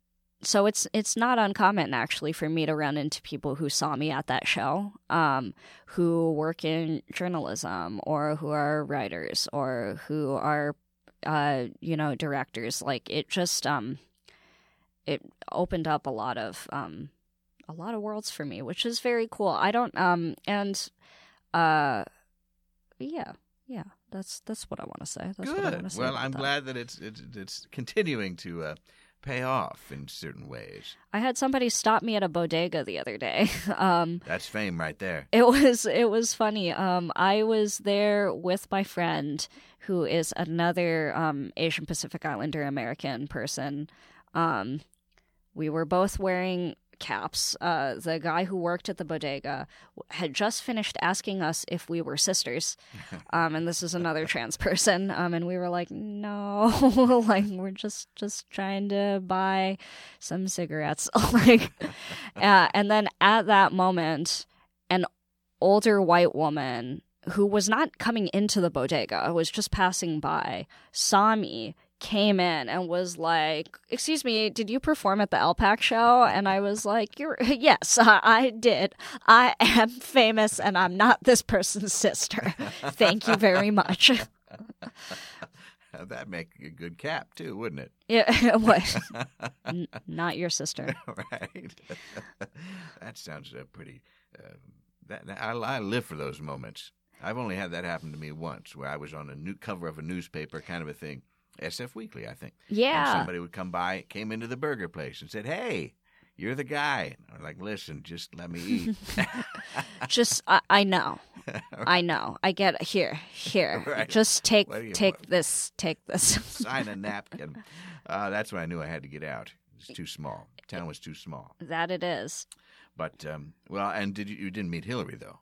so it's it's not uncommon actually for me to run into people who saw me at that show, um, who work in journalism or who are writers or who are, uh, you know, directors. Like it just um, it opened up a lot of um, a lot of worlds for me, which is very cool. I don't um and uh yeah, yeah. That's that's what I want to say. That's what I want Good. to say. Well, I'm that. glad that it's it's, it's continuing to uh, pay off in certain ways. I had somebody stop me at a bodega the other day. Um, That's fame right there. it was it was funny. Um, I was there with my friend, who is another um, Asian Pacific Islander American person. Um, we were both wearing caps. Uh, the guy who worked at the bodega had just finished asking us if we were sisters, um, and this is another trans person. Um, and we were like, no, like we're just just trying to buy some cigarettes, like. Uh, and then at that moment, an older white woman who was not coming into the bodega, was just passing by, saw me, came in and was like, "Excuse me, did you perform at the LPAC show?" And I was like, "You're yes, I, I did. I am famous, and I'm not this person's sister. Thank you very much." That'd make a good cap too, wouldn't it? Yeah, what? N- not your sister. right. that sounds uh, pretty. Uh, that, that- I, I live for those moments. I've only had that happen to me once, where I was on a new cover of a newspaper, kind of a thing, SF Weekly, I think. And Yeah. somebody would come by, came into the burger place, and said, "Hey, you're the guy." And I was like, "Listen, just let me eat." Just I, I know. I know. I get it. here. Here. Right. Just take What do you take want? this. Take this. Sign a napkin. Uh, that's when I knew I had to get out. It's too small. Town was too small. that it is. But um, well, and did you, you didn't meet Hillary though?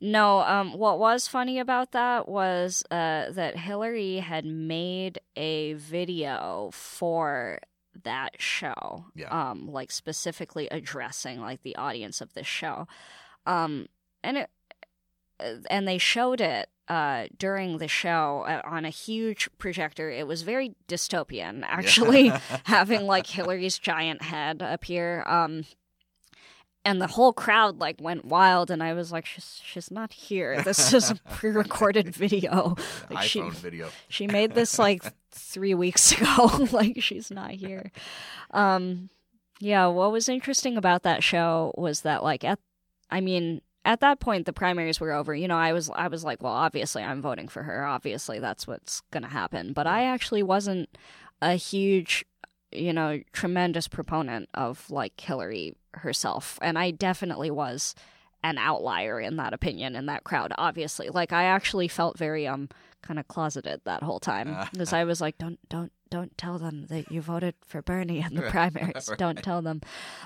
No, um what was funny about that was uh that Hillary had made a video for that show. Yeah. Um like specifically addressing like the audience of this show. Um and it uh, and they showed it uh, during the show uh, on a huge projector. It was very dystopian, actually, having like Hillary's giant head appear. Um, and the whole crowd like went wild, and I was like, "She's she's not here. This is a pre-recorded video. Like she video. she made this like three weeks ago. like she's not here. Um, yeah. What was interesting about that show was that like at, I mean, at that point the primaries were over. You know, I was I was like, well, obviously I'm voting for her. Obviously that's what's going to happen. But I actually wasn't a huge you know, tremendous proponent of like Hillary herself. And I definitely was an outlier in that opinion in that crowd, obviously. Like I actually felt very um kind of closeted that whole time because I was like, don't don't don't tell them that you voted for Bernie in the primaries. right. Don't tell them.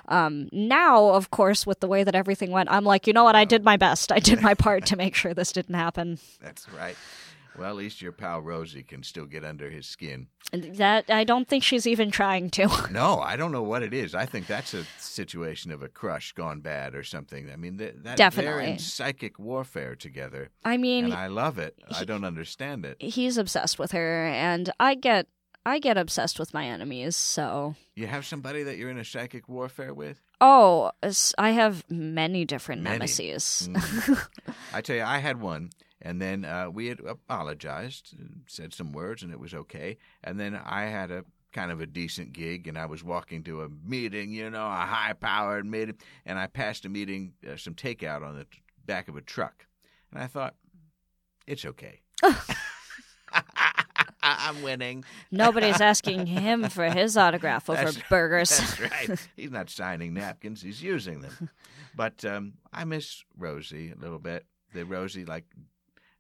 Um, now, of course, with the way that everything went, I'm like, you know what? I did my best. I did my part to make sure this didn't happen. That's right. Well, at least your pal Rosie can still get under his skin. That I don't think she's even trying to. no, I don't know what it is. I think that's a situation of a crush gone bad or something. I mean, that, that definitely they're in psychic warfare together. I mean, and I love it. He, I don't understand it. He's obsessed with her, and I get I get obsessed with my enemies. So you have somebody that you're in a psychic warfare with. Oh, I have many different many. nemesis. Mm. I tell you, I had one and then uh, we had apologized, said some words, and it was okay. And then I had a kind of a decent gig, and I was walking to a meeting, you know, a high powered meeting, and I passed a meeting, uh, some takeout on the t- back of a truck. And I thought, it's okay. I'm winning. Nobody's asking him for his autograph over that's, burgers. That's right. He's not signing napkins, he's using them. But um, I miss Rosie a little bit. The Rosie, like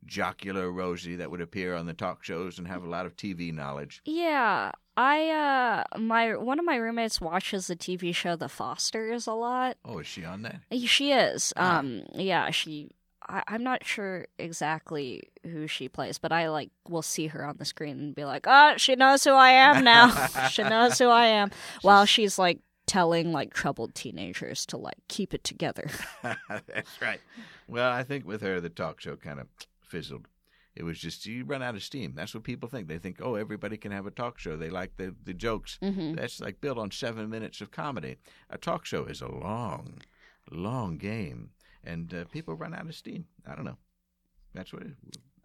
jocular Rosie that would appear on the talk shows and have a lot of TV knowledge. Yeah, I uh my one of my roommates watches the TV show The Fosters a lot. Oh, is she on that? She is. Ah. Um yeah, she I, am not sure exactly who she plays, but I like will see her on the screen and be like, "Oh, she knows who I am now. she knows who I am." While she's like telling like troubled teenagers to like keep it together. That's right. Well, I think with her the talk show kind of fizzled. It was just you run out of steam. That's what people think. They think, oh, everybody can have a talk show. They like the the jokes. Mm-hmm. That's like built on seven minutes of comedy. A talk show is a long, long game, and uh, people run out of steam. I don't know. That's what. It,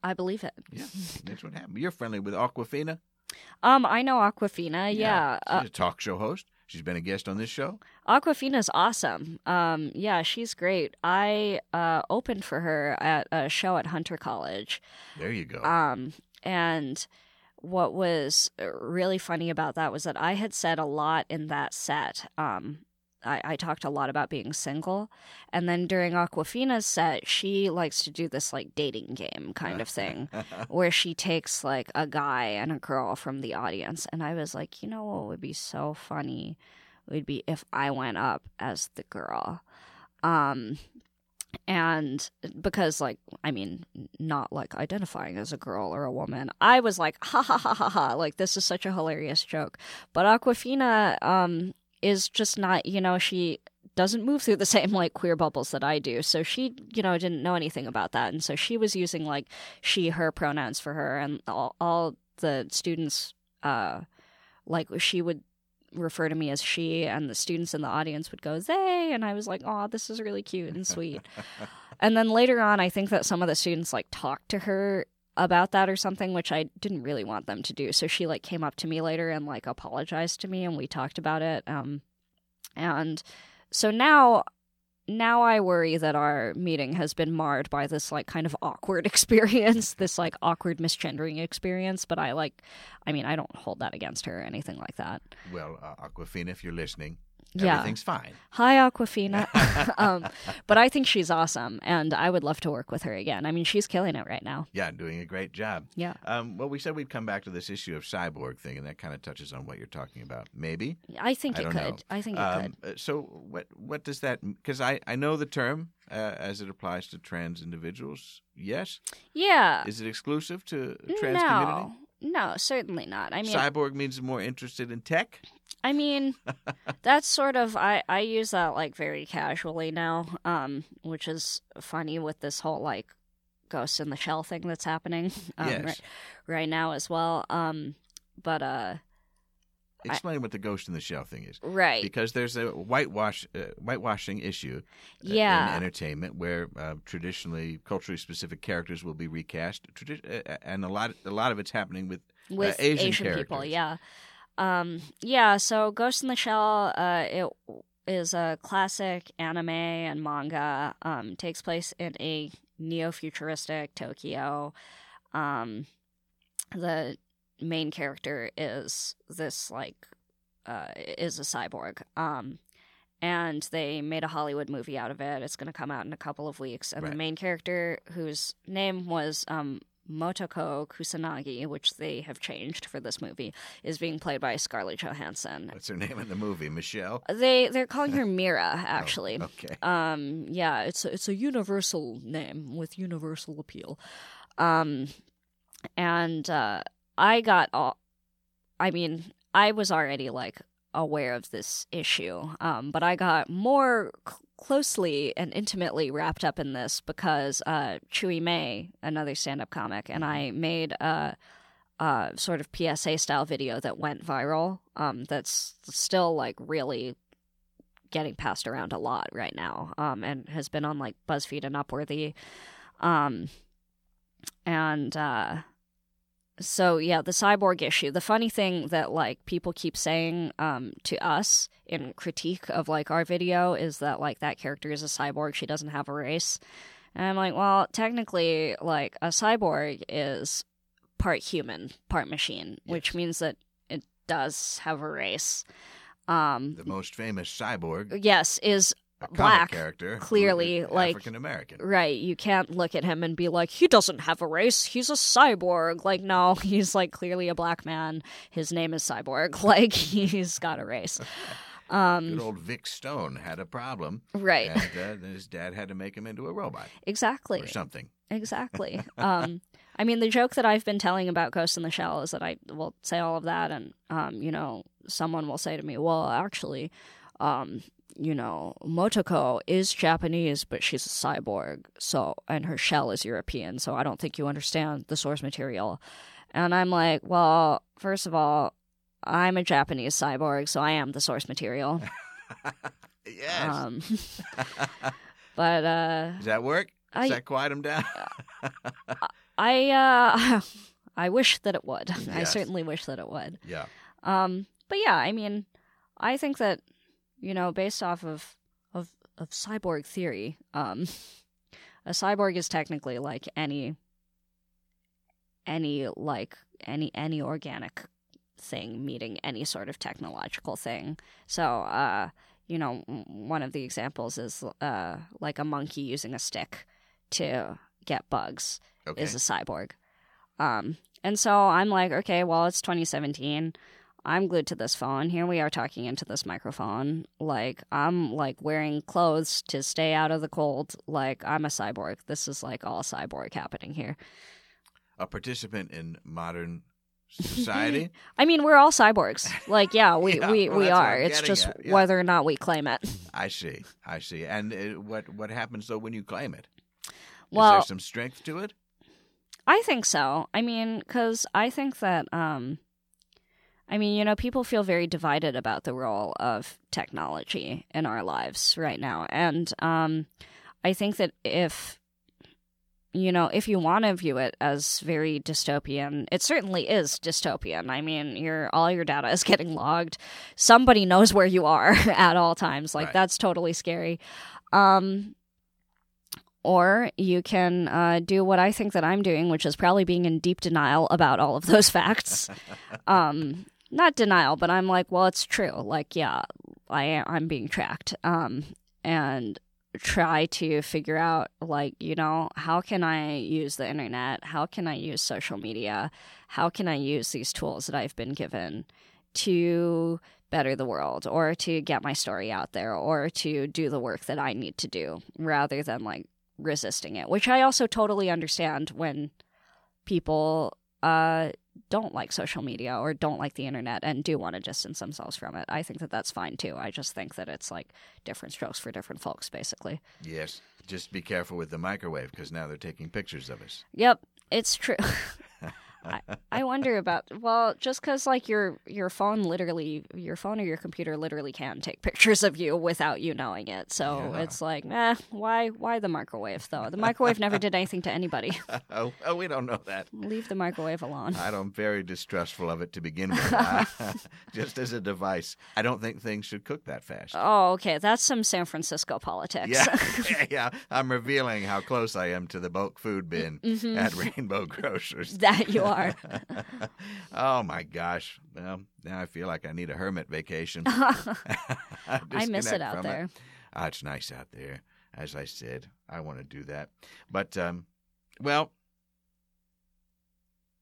I believe it. Yeah, that's what happened. You're friendly with Awkwafina. Um, I know Awkwafina. Yeah, yeah. she's a talk show host. She's been a guest on this show. Awkwafina's awesome. Um, yeah, she's great. I uh, opened for her at a show at Hunter College. There you go. Um, and what was really funny about that was that I had said a lot in that set. Um, I, I, talked a lot about being single. And then during Awkwafina's set, she likes to do this like dating game kind of thing where she takes like a guy and a girl from the audience. And I was like, you know what would be so funny? Would be if I went up as the girl. Um, and because like i mean not like identifying as a girl or a woman i was like ha ha ha ha ha like this is such a hilarious joke but awkwafina um is just not, you know, she doesn't move through the same like queer bubbles that I do. So she, you know, didn't know anything about that. And so she was using like she, her pronouns for her. And all, all the students, uh, like she would refer to me as she, and the students in the audience would go they. And I was like, oh, this is really cute and sweet. and then later on, I think that some of the students like talked to her about that or something which I didn't really want them to do. So she like came up to me later and like apologized to me and we talked about it. Um and so now now I worry that our meeting has been marred by this like kind of awkward experience, this like awkward misgendering experience, but I like I mean, I don't hold that against her or anything like that. Well, uh, Awkwafina, if you're listening, yeah. everything's fine. Hi, Awkwafina. um, but I think she's awesome, and I would love to work with her again. I mean, she's killing it right now. Yeah, doing a great job. Yeah. Um, well, we said we'd come back to this issue of cyborg thing, and that kind of touches on what you're talking about. Maybe. I think I it could. Know. I think it um, could. Uh, so, what what does that? Because I I know the term uh, as it applies to trans individuals. Yes. Yeah. Is it exclusive to trans no. community? No, certainly not. I mean, cyborg means more interested in tech. I mean, that's sort of I I use that like very casually now, um, which is funny with this whole like ghost in the shell thing that's happening um, yes. right, right now as well. Um, but uh, explain I, what the ghost in the shell thing is, right? Because there's a whitewash uh, whitewashing issue, uh, yeah. in entertainment where uh, traditionally culturally specific characters will be recast, tradi- uh, and a lot a lot of it's happening with with Asian, Asian people, yeah. Um, yeah, so Ghost in the Shell, uh, it is a classic anime and manga. Um, takes place in a neo-futuristic Tokyo. Um, the main character is this like uh, is a cyborg. Um, and they made a Hollywood movie out of it. It's going to come out in a couple of weeks. And Right. the main character, whose name was um, Motoko Kusanagi, which they have changed for this movie, is being played by Scarlett Johansson. What's her name in the movie? Michelle? They they're calling her Mira, actually. Okay. Um, yeah, it's a, it's a universal name with universal appeal. Um, and uh, I got all. I mean, I was already like aware of this issue, um, but I got more cl- closely and intimately wrapped up in this because uh, Chewy May, another stand-up comic, and I made a. Uh, sort of PSA style video that went viral. Um, that's still like really getting passed around a lot right now um, and has been on like BuzzFeed and Upworthy. Um, and uh, so, yeah, the cyborg issue. The funny thing that like people keep saying um, to us in critique of like our video is that like that character is a cyborg. She doesn't have a race. And I'm like, well, technically, like a cyborg is part human, part machine, which means that it does have a race. Um, The most famous cyborg, yes, is black, character, clearly, like- African American. Right, you can't look at him and be like, he doesn't have a race, he's a cyborg. Like, no, he's like clearly a black man. His name is Cyborg. Like, he's got a race. Um, Good old Vic Stone had a problem, right, and uh, his dad had to make him into a robot exactly. or something. Exactly. um, I mean, the joke that I've been telling about Ghost in the Shell is that I will say all of that, and um, you know, someone will say to me, "Well, actually, um, you know, Motoko is Japanese, but she's a cyborg, so and her shell is European, so I don't think you understand the source material." And I'm like, "Well, first of all." I'm a Japanese cyborg, so I am the source material. Yes. Um, but uh, Does that work? Does I- that quiet him down? I uh I wish that it would. I certainly wish that it would. yeah. Um but yeah, I mean, I think that you know, based off of of of cyborg theory, um a cyborg is technically like any any like any any organic thing meeting any sort of technological thing. So, uh you know, one of the examples is uh like a monkey using a stick to get bugs Okay. is a cyborg. Um, and so I'm like, okay, well, it's 2017. I'm glued to this phone. Here we are talking into this microphone. Like, I'm like wearing clothes to stay out of the cold. Like, I'm a cyborg. This is like all cyborg happening here. a participant in modern society. I mean, we're all cyborgs. Like, yeah, we, Yeah, we, well, we are. It's just yeah. whether or not we claim it. I see. I see. And uh, what what happens though when you claim it? Is Well, there some strength to it? I think so. I mean, because I think that, um, I mean, you know, people feel very divided about the role of technology in our lives right now. And um, I think that if, you know, if you want to view it as very dystopian, it certainly is dystopian. I mean, your all your data is getting logged. Somebody knows where you are at all times. Like Right. that's totally scary. Um, or you can uh, do what I think that I'm doing, which is probably being in deep denial about all of those facts. um, not denial, but I'm like, well, it's true. Like, yeah, I am, I'm being tracked. Um, and try to figure out, like, you know, how can I use the internet? How can I use social media? How can I use these tools that I've been given to better the world or to get my story out there or to do the work that I need to do rather than like resisting it, which I also totally understand when people uh, don't like social media or don't like the internet and do want to distance themselves from it. I think that that's fine too. I just think that it's like different strokes for different folks, basically. Yes. Just be careful with the microwave because now they're taking pictures of us. Yep, it's true. I, I wonder about well, just because like your your phone literally, your phone or your computer literally can take pictures of you without you knowing it. So Yeah. it's like, eh, why why the microwave though? The microwave never did anything to anybody. oh, oh, we don't know that. Leave the microwave alone. I'm very distrustful of it to begin with. Just as a device, I don't think things should cook that fast. Oh, okay, that's some San Francisco politics. Yeah, yeah. I'm revealing how close I am to the bulk food bin Mm-hmm. at Rainbow Grocers. that you are. oh my gosh! Well, now I feel like I need a hermit vacation. I miss it out there. Ah, it's nice out there. As I said, I want to do that. But um, well,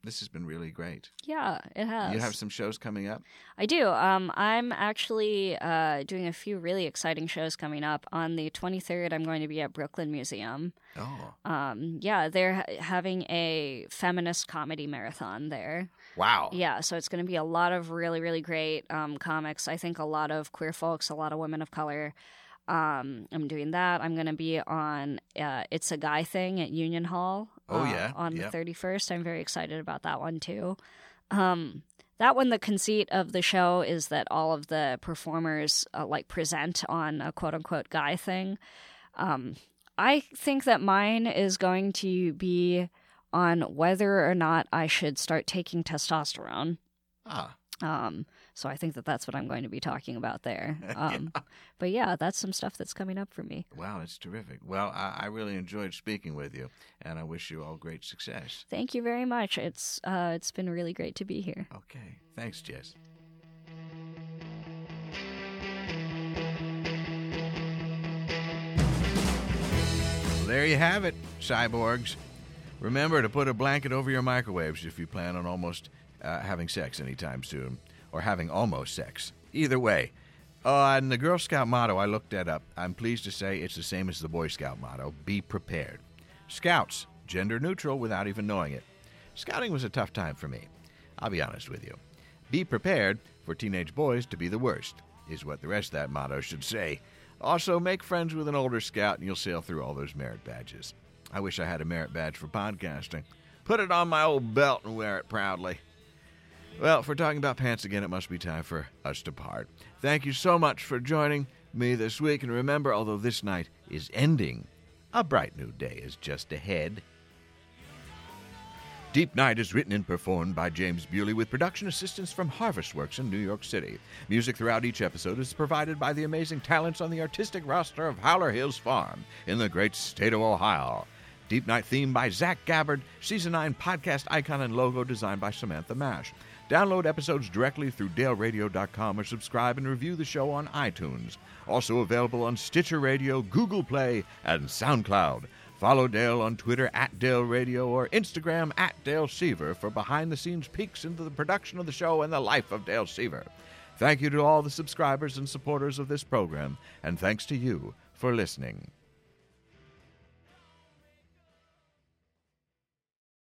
this has been really great. Yeah, it has. You have some shows coming up. I do. Um, I'm actually uh, doing a few really exciting shows coming up. On the 23rd, I'm going to be at Brooklyn Museum. Oh, Um, yeah, they're ha- having a feminist comedy marathon there. wow! Yeah, so it's going to be a lot of really, really great um, comics. I think a lot of queer folks, a lot of women of color. Um, I'm doing that. I'm going to be on uh, It's a Guy Thing at Union Hall. Oh, uh, yeah, on yeah. the 31st. I'm very excited about that one too. Um, that one, the conceit of the show is that all of the performers uh, like present on a quote unquote guy thing. Um, I think that mine is going to be on whether or not I should start taking testosterone. Ah, Um, so I think that that's what I'm going to be talking about there. Um, But yeah, that's some stuff that's coming up for me. wow! It's terrific. Well, I, I really enjoyed speaking with you, and I wish you all great success. Thank you very much. It's uh, it's been really great to be here. Okay, thanks, Jes. Well, there you have it, cyborgs. Remember to put a blanket over your microwaves if you plan on almost uh, having sex anytime soon, or having almost sex. Either way. Uh, and the Girl Scout motto, I looked that up. I'm pleased to say it's the same as the Boy Scout motto be prepared. Scouts, gender neutral without even knowing it. Scouting was a tough time for me. I'll be honest with you. Be prepared for teenage boys to be the worst, is what the rest of that motto should say. Also, make friends with an older scout and you'll sail through all those merit badges. I wish I had a merit badge for podcasting. Put it on my old belt and wear it proudly. Well, if we're talking about pants again, it must be time for us to part. Thank you so much for joining me this week, and remember, although this night is ending, a bright new day is just ahead. Deep Night is written and performed by James Bewley with production assistance from Harvest Works in New York City. Music throughout each episode is provided by the amazing talents on the artistic roster of Howler Hills Farm in the great state of Ohio. Deep Night theme by Zach Gabbard, Season 9 podcast icon and logo designed by Samantha Mash. Download episodes directly through daleradio.com or subscribe and review the show on iTunes. Also available on Stitcher Radio, Google Play, and SoundCloud. Follow Dale on Twitter at Dale Radio or Instagram at Dale Seaver for behind the scenes peeks into the production of the show and the life of Dale Seaver. Thank you to all the subscribers and supporters of this program, and thanks to you for listening.